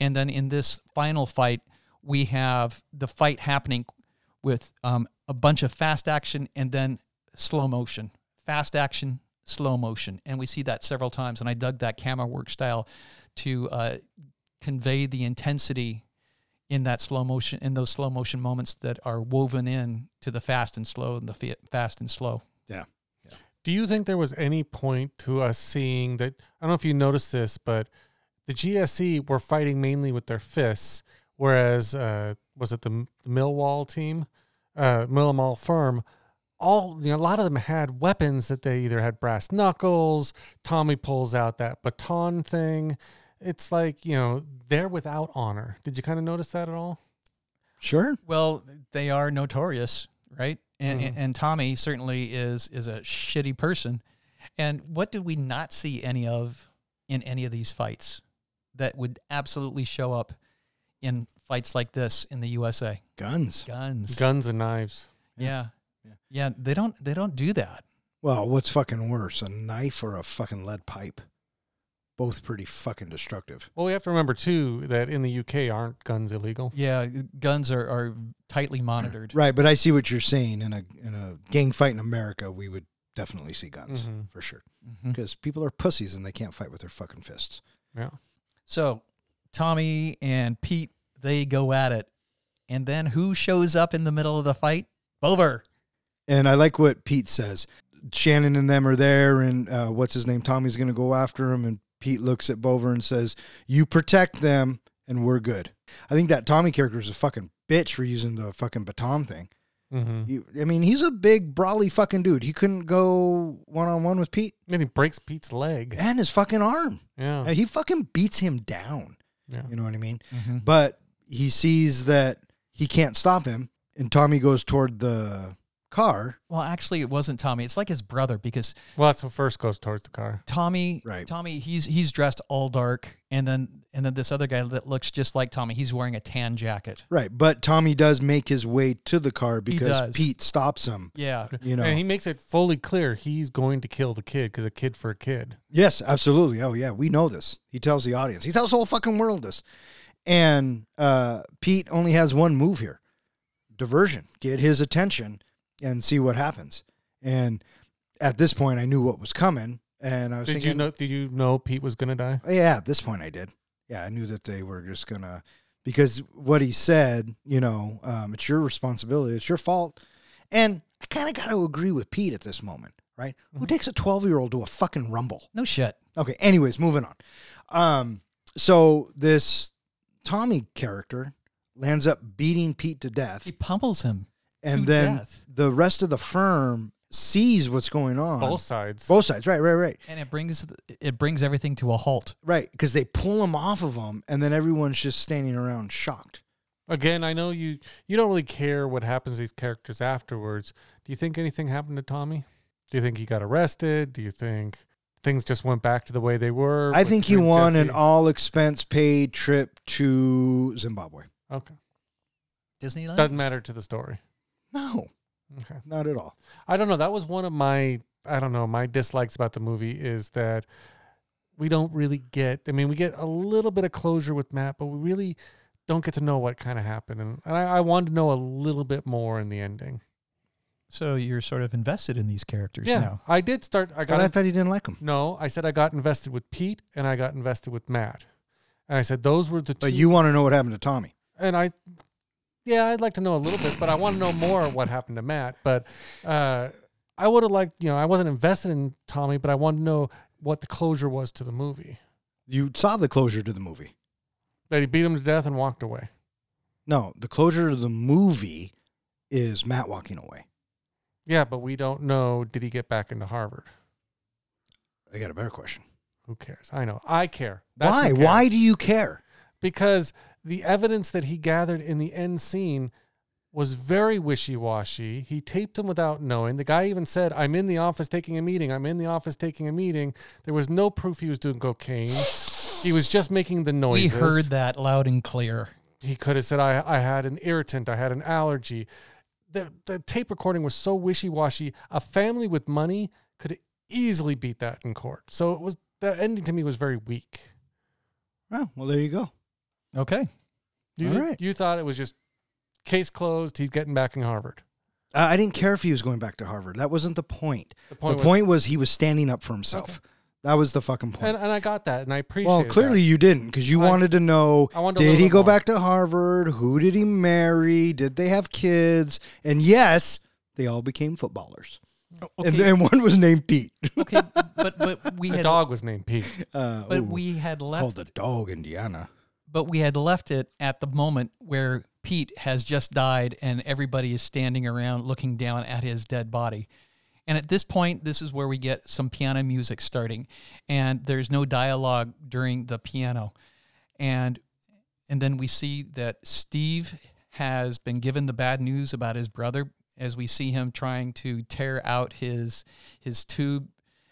E: And then in this final fight, we have the fight happening with um, a bunch of fast action and then slow motion. Fast action, slow motion, and we see that several times. And I dug that camera work style to uh, convey the intensity in that slow motion in those slow motion moments that are woven in to the fast and slow and the fa- fast and slow Yeah. yeah.
D: Do you think there was any point to us seeing that? I don't know if you noticed this, but the GSE were fighting mainly with their fists, whereas uh, was it the, the Millwall team, uh, Millwall firm? All you know, a lot of them had weapons that they either had brass knuckles. Tommy pulls out that baton thing. It's like you know they're without honor. Did you kind of notice that at all?
C: Sure.
E: well they are notorious right and, and and tommy certainly is is a shitty person and what did we not see any of in any of these fights that would absolutely show up in fights like this in the usa
C: Guns.
E: guns
D: Guns and knives.
E: yeah
C: Yeah.
E: yeah they don't they don't do that
C: Well, what's fucking worse, a knife or a fucking lead pipe? Both pretty fucking destructive.
D: Well, we have to remember too that in the UK aren't guns illegal.
E: yeah guns are, are tightly monitored
C: Right, but I see what you're saying. In a in a gang fight in America, we would definitely see guns
D: Mhm.
C: for sure
E: Mhm.
C: because people are pussies and they can't fight with their fucking fists.
D: Yeah.
E: So Tommy and Pete, they go at it. And then who shows up in the middle of the fight? Bovver.
C: And I like what Pete says. Shannon and them are there, and uh, what's his name? Tommy's going to go after him, and Pete looks at Bovver and says, "You protect them, and we're good." I think that Tommy character is a fucking bitch for using the fucking baton thing.
D: Mm-hmm.
C: You, I mean, he's a big, brawly fucking dude. He couldn't go one on one with Pete
D: And he breaks Pete's leg.
C: and his fucking arm.
D: Yeah.
C: He fucking beats him down.
D: Yeah.
C: You know what I mean?
E: Mm-hmm.
C: But he sees that he can't stop him, and Tommy goes toward the car.
E: Well, actually, it wasn't Tommy. It's like his brother because
D: Well, that's who first goes towards the car.
E: Tommy,
C: Right.
E: Tommy, he's he's dressed all dark, and then and then this other guy that looks just like Tommy, he's wearing a tan jacket.
C: Right, but Tommy does make his way to the car because
E: does.
C: Pete stops him.
E: Yeah,
C: You know.
D: And he makes it fully clear he's going to kill the kid because a kid for a kid.
C: yes, absolutely. Oh yeah, we know this. He tells the audience. He tells the whole fucking world this. And uh, Pete only has one move here. diversion, get his attention, and see what happens. And at this point, I knew what was coming, and I was
D: Did
C: thinking,
D: you know? Did you know Pete was gonna die?
C: Oh, Yeah, at this point I did. Yeah, I knew that they were just gonna because what he said, you know, um, it's your responsibility, it's your fault, and I kind of got to agree with Pete at this moment, right? Who takes a twelve year old to a fucking rumble?
E: No shit.
C: Okay. Anyways, moving on. Um, so this Tommy character lands up beating Pete to death,
E: He pummels him.
C: and then
E: death.
C: the rest of the firm sees what's going on.
D: Both sides.
C: Both sides, right, right, right.
E: And it brings it brings everything to a halt.
C: Right, because they pull him off of him, and then everyone's just standing around shocked.
D: Again, I know you. You don't really care what happens to these characters afterwards. Do you think anything happened to Tommy? Do you think he got arrested? Do you think things just went back to the way they were?
C: I think he
D: him and
C: won an all expense paid trip to Zimbabwe.
D: Okay,
E: Disneyland.
D: doesn't matter to the story.
C: No,
D: Okay.
C: not at all.
D: I don't know. That was one of my I don't know, my dislikes about the movie is that we don't really get I mean, we get a little bit of closure with Matt, but we really don't get to know what kind of happened. And, and I, I wanted to know a little bit more in the ending.
E: so you're sort of invested in these characters
D: Yeah.
E: now.
D: I did start I
C: But
D: got
C: I
D: in-
C: thought he didn't like him.
D: No, I said I got invested with Pete and I got invested with Matt. And I said those were the two
C: But you want to know what happened to Tommy?
D: and I yeah, I'd like to know a little bit, but I want to know more what happened to Matt. But uh, I would have liked, you know, I wasn't invested in Tommy, but I wanted to know what the closure was to the movie.
C: You saw the closure to the movie.
D: That he beat him to death and walked away.
C: No, the closure to the movie is Matt walking away.
D: Yeah, but we don't know did he get back into Harvard?
C: I got a better question.
D: Who cares? I know. I care. That's
C: Why? Why do you care?
D: because the evidence that he gathered in the end scene was very wishy-washy. He taped him without knowing. The guy even said, "I'm in the office taking a meeting. I'm in the office taking a meeting." There was no proof he was doing cocaine. He was just making the
E: We
D: noises.
E: heard that loud and clear.
D: He could have said, "I I had an irritant. I had an allergy." The the tape recording was so wishy-washy. A family with money could easily beat that in court. So it was the ending to me was very weak.
C: Oh, well, there you go.
E: Okay.
D: You,
C: All right.
D: you thought it was just case closed. He's getting back in Harvard.
C: Uh, I didn't care if he was going back to Harvard. That wasn't the point.
D: The
C: The
D: point, was,
C: was he was standing up for himself. That was the fucking point.
D: and, and I got that, and I appreciate.
C: well, clearly you didn't because you
D: I-
C: wanted to know
D: wanted
C: did he go
D: more.
C: back to Harvard? Who did he marry? Did they have kids? And yes, they all became footballers.
E: Okay.
C: And then one was named Pete. [laughs]
E: okay. But but we
D: the
E: had
D: dog was named Pete.
C: Uh,
E: but
C: ooh,
E: we had left
C: called
E: left
C: the dog Indiana.
E: But we had left it at the moment where Pete has just died and everybody is standing around looking down at his dead body. And at this point, this is where we get some piano music starting, and there's no dialogue during the piano, and and then we see that Steve has been given the bad news about his brother as we see him trying to tear out his his tube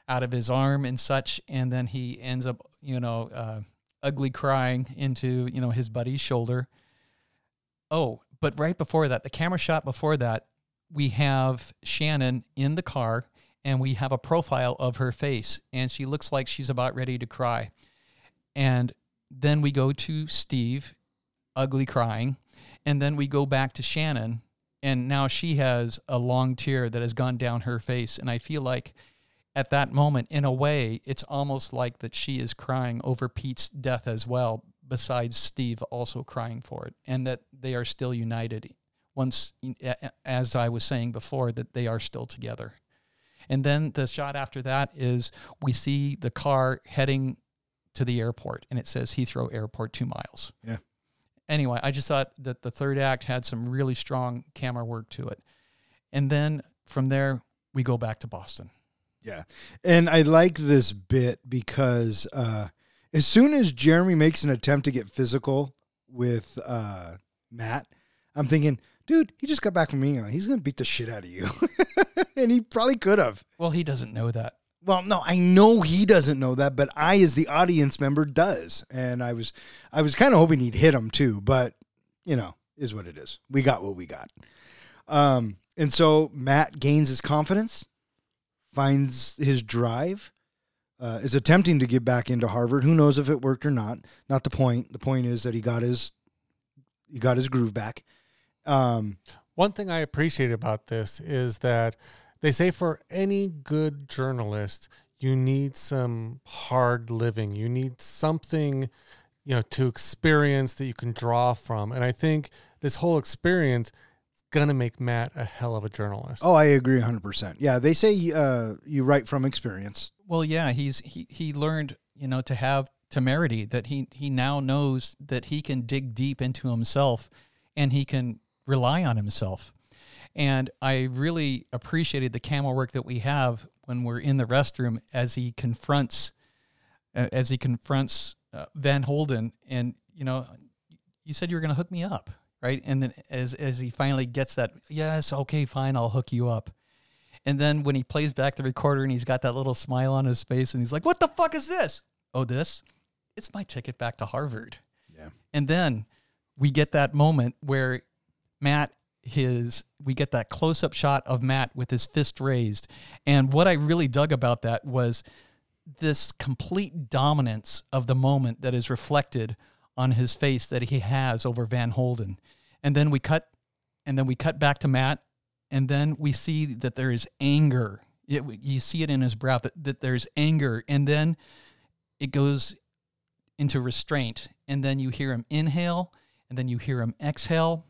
E: out of his arm and such, and then he ends up, you know, uh, ugly crying into you know his buddy's shoulder. Oh, but right before that, the camera shot before that, we have Shannon in the car, and we have a profile of her face, and she looks like she's about ready to cry. And then we go to Steve, ugly crying, and then we go back to Shannon, and now she has a long tear that has gone down her face, and I feel like at that moment, in a way, it's almost like that she is crying over Pete's death as well, besides Steve also crying for it, and that they are still united. Once, as I was saying before, that they are still together. And then the shot after that is we see the car heading to the airport, and it says Heathrow Airport, two miles.
C: Yeah.
E: Anyway, I just thought that the third act had some really strong camera work to it. And then from there, we go back to Boston.
C: Yeah. And I like this bit because uh, as soon as Jeremy makes an attempt to get physical with uh, Matt, I'm thinking, dude, he just got back from England. He's going to beat the shit out of you. [laughs] and he probably could have.
E: Well, he doesn't know that.
C: Well, no, I know he doesn't know that, but I, as the audience member, does. And I was, I was kind of hoping he'd hit him too, but you know, is what it is. We got what we got. Um, and so Matt gains his confidence, finds his drive, uh, is attempting to get back into Harvard. Who knows if it worked or not? Not the point. The point is that he got his, he got his groove back. Um,
D: One thing I appreciate about this is that they say for any good journalist, you need some hard living. You need something, you know, to experience that you can draw from. And I think this whole experience gonna make Matt a hell of a journalist.
C: Oh, I agree 100%. Yeah, they say uh, you write from experience.
E: Well, yeah, he's he he learned, you know, to have temerity that he he now knows that he can dig deep into himself and he can rely on himself. And I really appreciated the camera work that we have when we're in the restroom as he confronts uh, as he confronts uh, Van Holden and you know you said you were going to hook me up, right? And then as as he finally gets that, yes, okay, fine, I'll hook you up. And then when he plays back the recorder and he's got that little smile on his face and he's like, "What the fuck is this?" Oh, this? It's my ticket back to Harvard.
C: Yeah.
E: And then we get that moment where Matt his we get that close up shot of Matt with his fist raised. And what I really dug about that was this complete dominance of the moment that is reflected on his face that he has over Van Holden. And then we cut and then we cut back to Matt and then we see that there is anger. It, you see it in his brow that, that there's anger and then it goes into restraint and then you hear him inhale and then you hear him exhale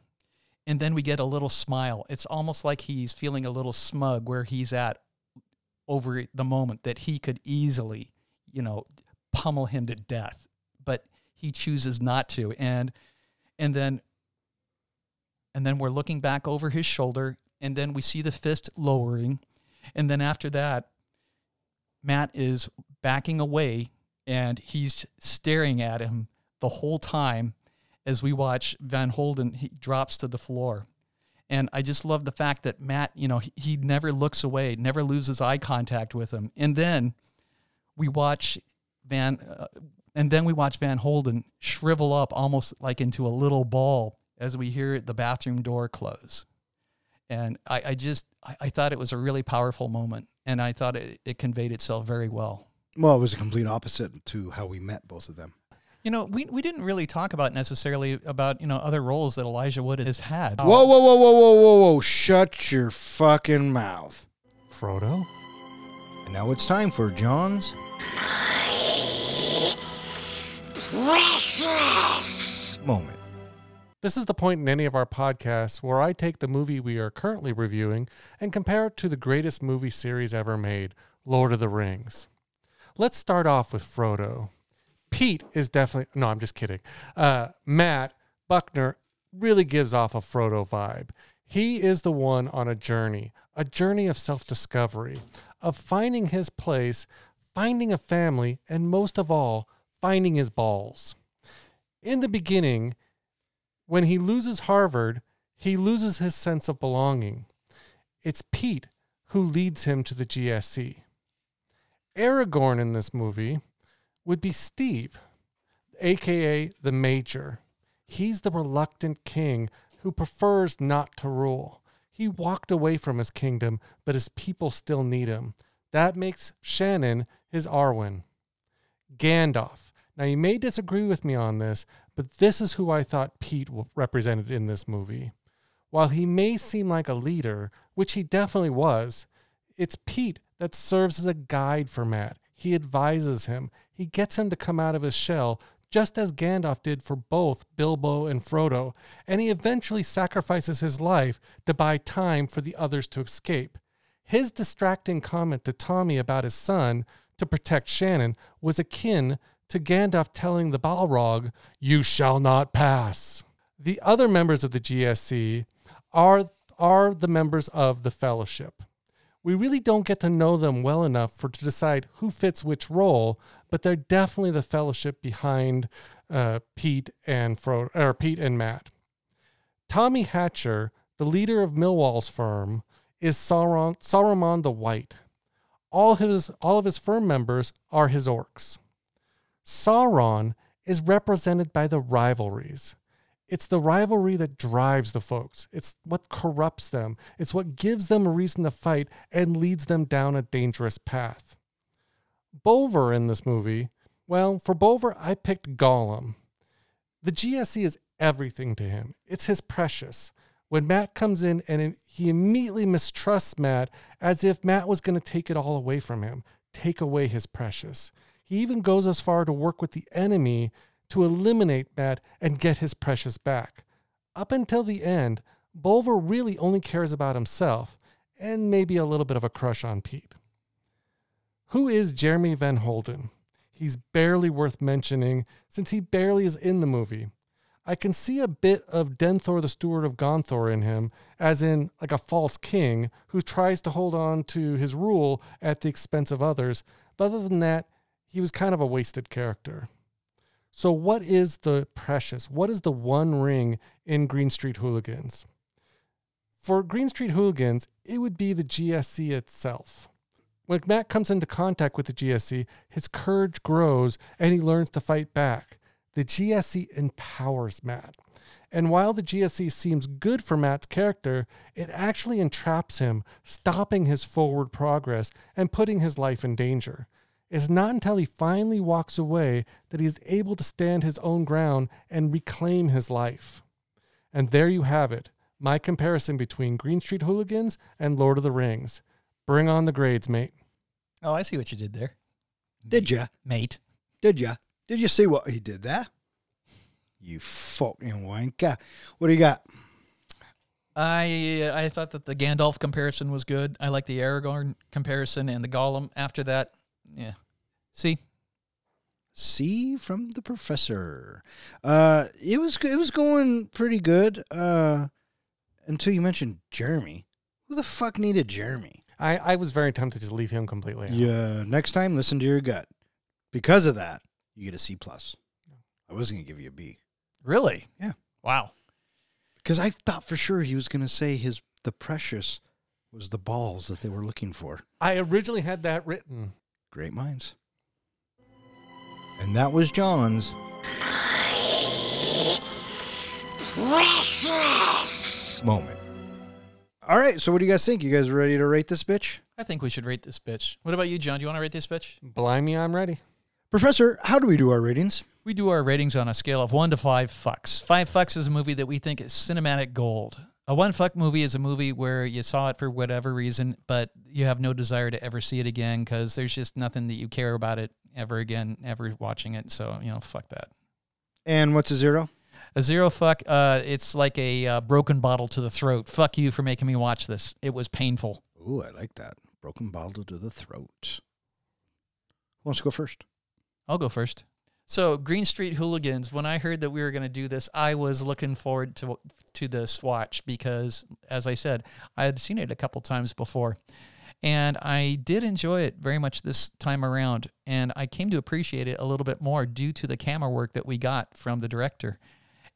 E: and then we get a little smile. It's almost like he's feeling a little smug where he's at over the moment that he could easily, you know, pummel him to death, but he chooses not to. And and then and then we're looking back over his shoulder and then we see the fist lowering and then after that Matt is backing away and he's staring at him the whole time as we watch Van Holden, he drops to the floor. And I just love the fact that Matt, you know, he, he never looks away, never loses eye contact with him. And then we watch Van, uh, and then we watch Van Holden shrivel up almost like into a little ball as we hear the bathroom door close. And I, I just, I, I thought it was a really powerful moment. And I thought it, it conveyed itself very well.
C: Well, it was a complete opposite to how we met both of them.
E: You know, we, we didn't really talk about necessarily about, you know, other roles that Elijah Wood has had.
C: Whoa, whoa, whoa, whoa, whoa, whoa, whoa. Shut your fucking mouth.
D: Frodo?
C: And now it's time for John's. Precious moment.
D: This is the point in any of our podcasts where I take the movie we are currently reviewing and compare it to the greatest movie series ever made, Lord of the Rings. Let's start off with Frodo. Pete is definitely, no, I'm just kidding. Uh, Matt Buckner really gives off a Frodo vibe. He is the one on a journey, a journey of self discovery, of finding his place, finding a family, and most of all, finding his balls. In the beginning, when he loses Harvard, he loses his sense of belonging. It's Pete who leads him to the GSE. Aragorn in this movie would be Steve, aka the Major. He's the reluctant king who prefers not to rule. He walked away from his kingdom, but his people still need him. That makes Shannon his Arwen. Gandalf. Now, you may disagree with me on this, but this is who I thought Pete represented in this movie. While he may seem like a leader, which he definitely was, it's Pete that serves as a guide for Matt. He advises him, he gets him to come out of his shell, just as Gandalf did for both Bilbo and Frodo, and he eventually sacrifices his life to buy time for the others to escape. His distracting comment to Tommy about his son to protect Shannon was akin to Gandalf telling the Balrog, You shall not pass. The other members of the GSE are, are the members of the Fellowship. We really don't get to know them well enough for to decide who fits which role, but they're definitely the fellowship behind uh, Pete and Fro- or Pete and Matt. Tommy Hatcher, the leader of Millwall's firm, is Sauron, Saruman the White. All his all of his firm members are his orcs. Sauron is represented by the rivalries. It's the rivalry that drives the folks. It's what corrupts them. It's what gives them a reason to fight and leads them down a dangerous path. Bovver in this movie, well, for Bovver, I picked Gollum. The GSE is everything to him. It's his precious. when Matt comes in and he immediately mistrusts Matt as if Matt was going to take it all away from him, take away his precious. He even goes as far to work with the enemy to eliminate Matt and get his precious back. Up until the end, Bovver really only cares about himself and maybe a little bit of a crush on Pete. Who is Jeremy Van Holden? He's barely worth mentioning since he barely is in the movie. I can see a bit of Denethor the Steward of Gondor in him, as in like a false king who tries to hold on to his rule at the expense of others. But other than that, he was kind of a wasted character. So, what is the precious? What is the one ring in Green Street Hooligans? For Green Street Hooligans, it would be the GSE itself. When Matt comes into contact with the GSE, his courage grows and he learns to fight back. The GSE empowers Matt. And while the GSE seems good for Matt's character, it actually entraps him, stopping his forward progress and putting his life in danger. It's not until he finally walks away that he's able to stand his own ground and reclaim his life. And there you have it my comparison between Green Street Hooligans and Lord of the Rings. Bring on the grades, mate.
E: Oh, I see what you did there,
C: Did ya?
E: mate.
C: Did ya? Did you see what he did there? You fucking wanker. What do you got?
E: I I thought that the Gandalf comparison was good. I like the Aragorn comparison and the Gollum. After that, yeah. See,
C: C from the professor. Uh, it was it was going pretty good. Uh, until you mentioned Jeremy. Who the fuck needed Jeremy?
D: I, I was very tempted to just leave him completely out.
C: Yeah. Next time, listen to your gut. Because of that, you get a C plus. I was gonna give you a B
E: really?
C: Yeah.
E: Wow.
C: because I thought for sure he was gonna say his the precious was the balls that they were looking for.
D: I originally had that written.
C: Great minds. And that was John's. Moment. All right, so what do you guys think? You guys ready to rate this bitch?
E: I think we should rate this bitch. What about you, John? Do you want to rate this bitch?
D: Blimey, I'm ready.
C: Professor, how do we do our ratings?
E: We do our ratings on a scale of one to five fucks. Five fucks is a movie that we think is cinematic gold. A one fuck movie is a movie where you saw it for whatever reason, but you have no desire to ever see it again because there's just nothing that you care about it ever again, ever watching it. So, you know, fuck that.
C: And what's a zero?
E: A zero fuck, uh, it's like a uh, broken bottle to the throat. Fuck you for making me watch this. It was painful.
C: Ooh, I like that. Broken bottle to the throat. Who wants to go first?
E: I'll go first. So, Green Street Hooligans. When I heard that we were going to do this, I was looking forward to to this watch because, as I said, I had seen it a couple times before, and I did enjoy it very much this time around. And I came to appreciate it a little bit more due to the camera work that we got from the director.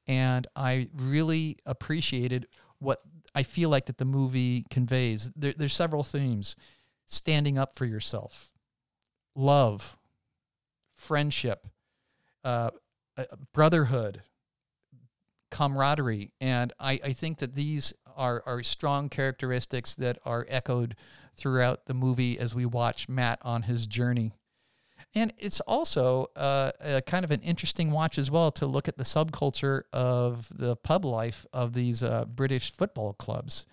E: And I really appreciated what I feel like that the movie conveys. There, there's several themes: standing up for yourself, love, friendship, uh, brotherhood, camaraderie, and I, I think that these are are strong characteristics that are echoed throughout the movie as we watch Matt on his journey. And it's also uh, a kind of an interesting watch as well to look at the subculture of the pub life of these uh, British football clubs.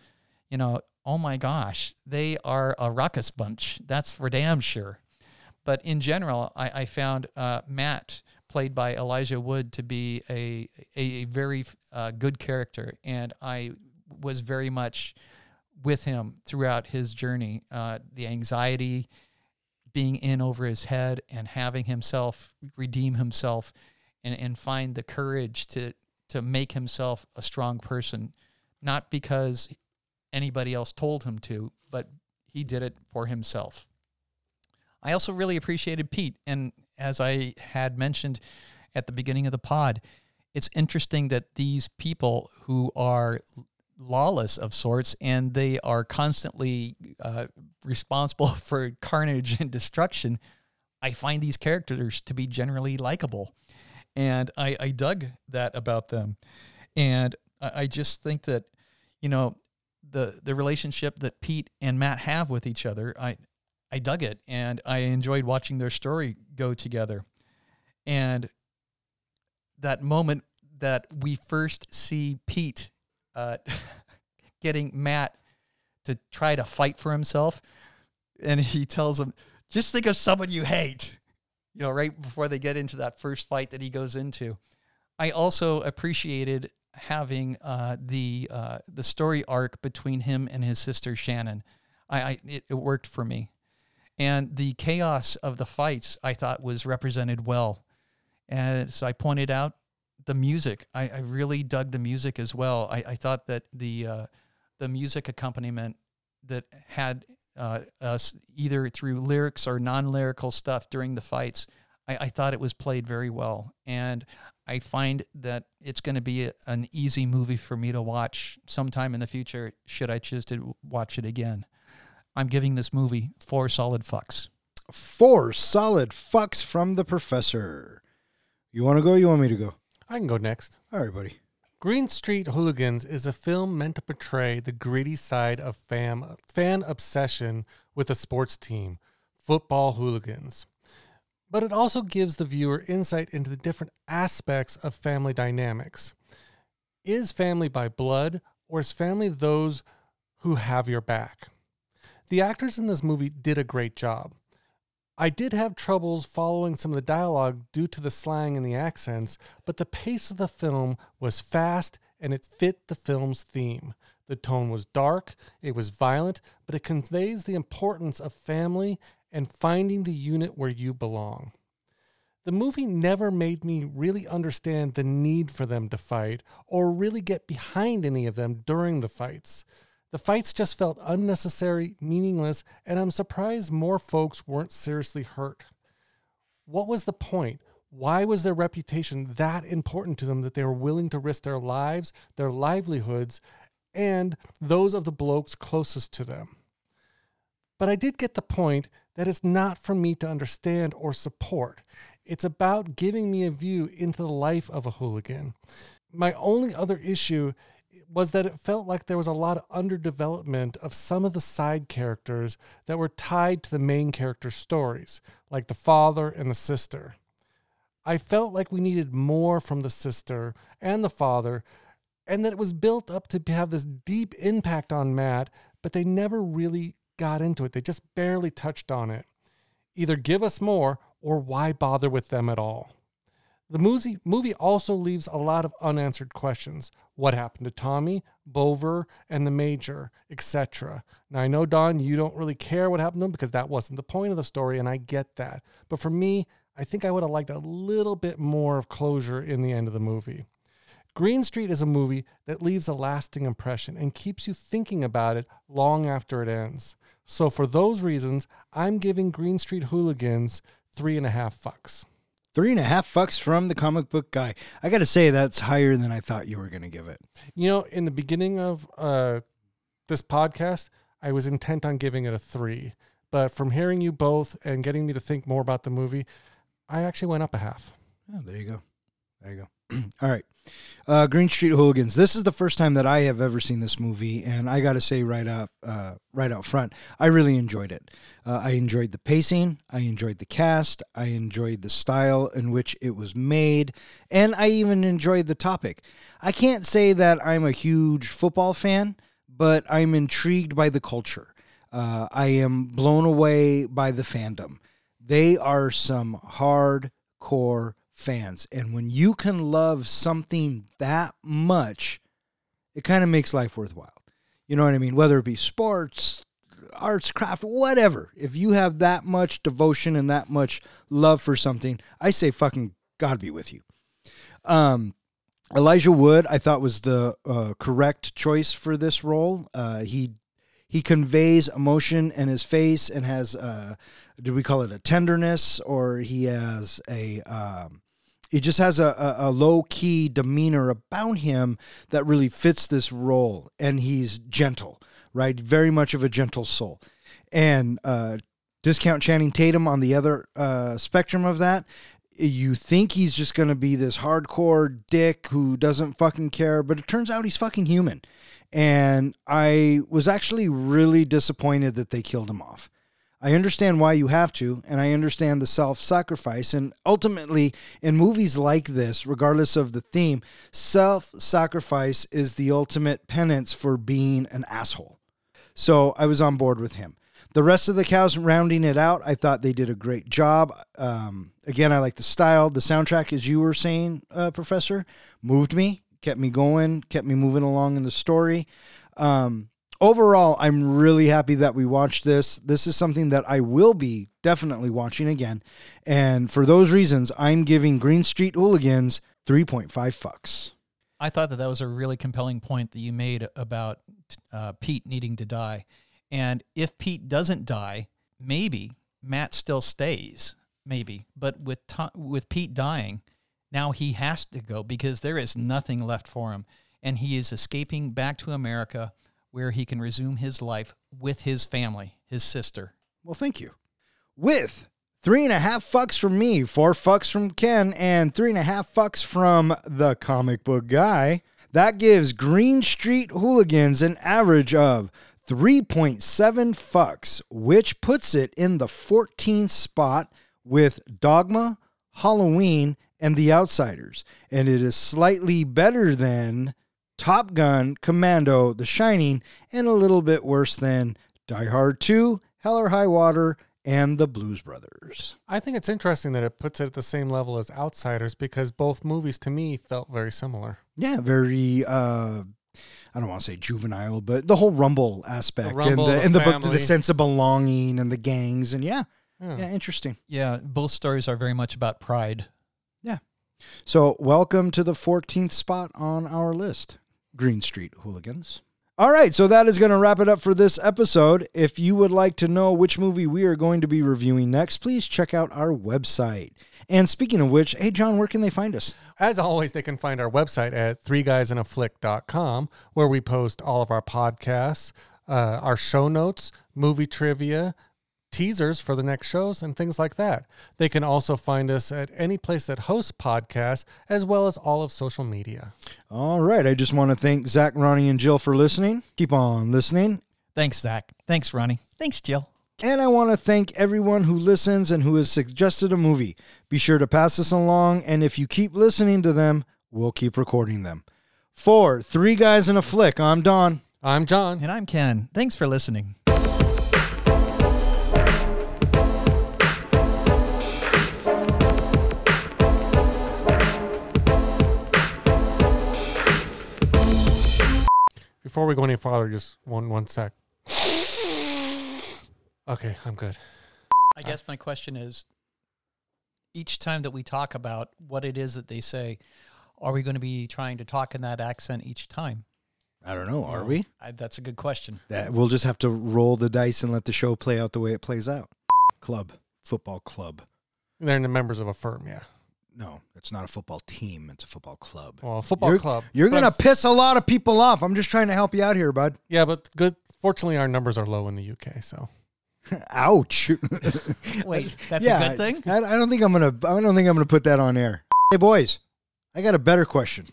E: You know, oh my gosh, they are a ruckus bunch. That's for damn sure. But in general, I, I found uh, Matt, played by Elijah Wood, to be a a, very uh, good character, and I was very much with him throughout his journey. Uh, the anxiety, being in over his head, and having himself redeem himself, and, and find the courage to to make himself a strong person, not because anybody else told him to, but he did it for himself. I also really appreciated Pete. And as I had mentioned at the beginning of the pod, it's interesting that these people who are lawless of sorts and they are constantly uh, responsible [laughs] for carnage and destruction, I find these characters to be generally likable. And I, I dug that about them. And I, I just think that, you know, the, the relationship that Pete and Matt have with each other, I, I dug it and I enjoyed watching their story go together. And that moment that we first see Pete uh, [laughs] getting Matt to try to fight for himself, and he tells him, "Just think of someone you hate." You know, right before they get into that first fight that he goes into. I also appreciated having uh, the uh, the story arc between him and his sister Shannon. I, I it, it worked for me, and the chaos of the fights I thought was represented well. As I pointed out, the music I, I really dug the music as well. I, I thought that the uh, the music accompaniment that had uh, us either through lyrics or non-lyrical stuff during the fights. I, I thought it was played very well, and I find that it's going to be a, an easy movie for me to watch sometime in the future. Should I choose to watch it again, I'm giving this movie four solid fucks.
C: Four solid fucks from the professor. You want to go? You want me to go?
D: I can go next.
C: All right, buddy.
D: Green Street Hooligans is a film meant to portray the gritty side of fam, fan obsession with a sports team, football hooligans. But it also gives the viewer insight into the different aspects of family dynamics. Is family by blood, or is family those who have your back? The actors in this movie did a great job. I did have troubles following some of the dialogue due to the slang and the accents, but the pace of the film was fast and it fit the film's theme. The tone was dark, it was violent, but it conveys the importance of family and finding the unit where you belong. The movie never made me really understand the need for them to fight or really get behind any of them during the fights. The fights just felt unnecessary, meaningless, and I'm surprised more folks weren't seriously hurt. What was the point? Why was their reputation that important to them that they were willing to risk their lives, their livelihoods, and those of the blokes closest to them? But I did get the point that it's not for me to understand or support. It's about giving me a view into the life of a hooligan. My only other issue was that it felt like there was a lot of underdevelopment of some of the side characters that were tied to the main character stories, like the father and the sister. I felt like we needed more from the sister and the father, and that it was built up to have this deep impact on Matt, but they never really got into it. They just barely touched on it. Either give us more, or why bother with them at all? The movie, movie also leaves a lot of unanswered questions. What happened to Tommy, Bovver, and the Major, etc. Now, I know, Don, you don't really care what happened to them because that wasn't the point of the story, and I get that. But for me, I think I would have liked a little bit more of closure in the end of the movie. Green Street is a movie that leaves a lasting impression and keeps you thinking about it long after it ends. So, for those reasons, I'm giving Green Street Hooligans three and a half fucks.
C: Three and a half fucks from the comic book guy. I got to say, that's higher than I thought you were going to give it.
D: You know, in the beginning of uh, this podcast, I was intent on giving it a three. But from hearing you both and getting me to think more about the movie, I actually went up a half.
C: Oh, there you go. There you go. [clears throat] All right. Uh, Green Street Hooligans. This is the first time that I have ever seen this movie, and I got to say right out, uh, right out front, I really enjoyed it. Uh, I enjoyed the pacing, I enjoyed the cast, I enjoyed the style in which it was made, and I even enjoyed the topic. I can't say that I'm a huge football fan, but I'm intrigued by the culture. Uh, I am blown away by the fandom. They are some hardcore fans. And when you can love something that much, it kind of makes life worthwhile. You know what I mean? Whether it be sports, arts, craft, whatever. If you have that much devotion and that much love for something, I say fucking God be with you. Um, Elijah Wood, I thought was the uh, correct choice for this role. Uh, he he conveys emotion in his face and has uh, do we call it a tenderness or he has a um, he just has a, a, a low key demeanor about him that really fits this role and he's gentle right? Very much of a gentle soul. And uh, discount channing tatum on the other uh, spectrum of that you think he's just going to be this hardcore dick who doesn't fucking care but it turns out he's fucking human. And i was actually really disappointed that they killed him off I understand why you have to, and I understand the self sacrifice. And ultimately, in movies like this, regardless of the theme, self sacrifice is the ultimate penance for being an asshole. So I was on board with him. The rest of the cows rounding it out, I thought they did a great job. Um, again, I like the style. The soundtrack, as you were saying, uh, Professor, moved me, kept me going, kept me moving along in the story. Um, overall, I'm really happy that we watched this. This is something that I will be definitely watching again. And for those reasons, I'm giving Green Street Hooligans 3.5 fucks.
E: I thought that that was a really compelling point that you made about uh, Pete needing to die. And if Pete doesn't die, maybe Matt still stays, maybe. But with to- with Pete dying, now he has to go because there is nothing left for him, and he is escaping back to America, where he can resume his life with his family, his sister.
C: Well, thank you. With three and a half fucks from me, four fucks from Ken, and three and a half fucks from the comic book guy, that gives Green Street Hooligans an average of 3.7 fucks, which puts it in the 14th spot with Dogma, Halloween, and The Outsiders. And it is slightly better than Top Gun, Commando, The Shining, and a little bit worse than Die Hard 2, Hell or High Water, and The Blues Brothers.
D: I think it's interesting that it puts it at the same level as Outsiders because both movies to me felt very similar.
C: Yeah, very. Uh, I don't want to say juvenile, but the whole rumble aspect
D: rumble,
C: and the,
D: the
C: and the, the, sense of belonging and the gangs and yeah,
D: Yeah.
C: yeah, interesting.
E: Yeah, both stories are very much about pride. Yeah.
C: So, welcome to the 14th spot on our list, Green Street Hooligans. All right, so that is going to wrap it up for this episode. If you would like to know which movie we are going to be reviewing next, please check out our website. And speaking of which, hey, John, where can they find us?
D: As always, they can find our website at threeguysinaflick.com where we post all of our podcasts, uh, our show notes, movie trivia, teasers for the next shows, and things like that. They can also find us at any place that hosts podcasts, as well as all of social media.
C: All right, I just want to thank Zach, Ronnie, and Jill for listening. Keep on listening.
E: Thanks, Zach. Thanks, Ronnie. Thanks, Jill.
C: And I want to thank everyone who listens and who has suggested a movie. Be sure to pass this along, and if you keep listening to them, we'll keep recording them. For Three Guys in a Flick, I'm Don.
D: I'm John.
E: And I'm Ken. Thanks for listening.
D: Before we go any farther, just one one sec. Okay, I'm good.
E: I guess my question is each time that we talk about what it is that they say, are we going to be trying to talk in that accent each time?
C: I don't know, are we?
E: I, that's a good question.
C: That we'll just have to roll the dice and let the show play out the way it plays out. Club, football club.
D: They're the members of a firm, yeah.
C: No, it's not a football team. It's a football club.
D: Well, a football
C: you're,
D: club.
C: You're gonna piss a lot of people off. I'm just trying to help you out here, bud.
D: Yeah, but good. Fortunately, our numbers are low in the UK, so [laughs]
C: Ouch. [laughs]
E: Wait, that's
C: yeah,
E: a good thing?
C: I, I don't think I'm gonna. I don't think I'm gonna put that on air. Hey, boys, I got a better question.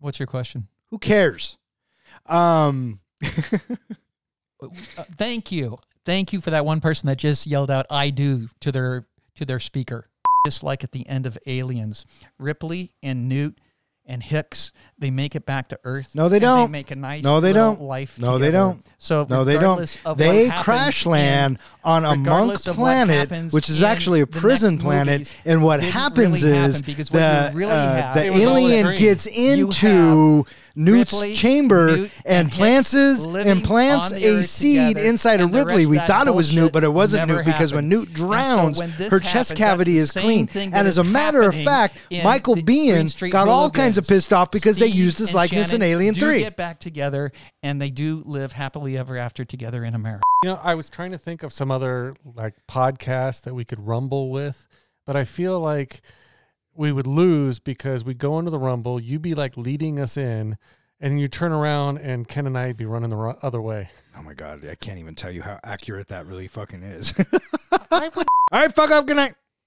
E: What's your question?
C: Who cares? Um, [laughs]
E: Uh, thank you. Thank you for that one person that just yelled out "I do" to their to their speaker. Just like at the end of Aliens, Ripley and Newt and Hicks, they make it back to Earth.
C: No, they don't.
E: make a nice
C: No, they don't.
E: life.
C: No, they don't.
E: So
C: no, they don't.
E: of
C: They crash
E: in-
C: land on a monk
E: regardless of what
C: planet, which is actually a prison planet.
E: movies
C: And what happens
E: really
C: is
E: happen because what
C: the,
E: really
C: uh,
E: have
C: the
D: It was all a
C: alien gets into Newt's
E: Ripley,
C: chamber
E: Newt,
C: and
E: and
C: plants
E: living
C: implants a seed inside of Ripley. We thought it was Newt, but it wasn't Newt because when. Newt
E: And so
C: drowns,
E: when this
C: her chest
E: happens,
C: cavity is clean. And as a matter of fact, Michael
E: the
C: Bean got all kinds of pissed off because they used his
E: and
C: likeness in
E: Shannon
C: Alien
E: do
C: 3.
E: get back together, and they do live happily ever after together in America.
D: you know, I was trying to think of some other like podcast that we could rumble with, but I feel like we would lose because we go into the rumble, you be like leading us in, and you turn around and Ken and I'd be running the ro- other way.
C: Oh my god, I can't even tell you how accurate that really fucking is. [laughs] All right, fuck off. Good night.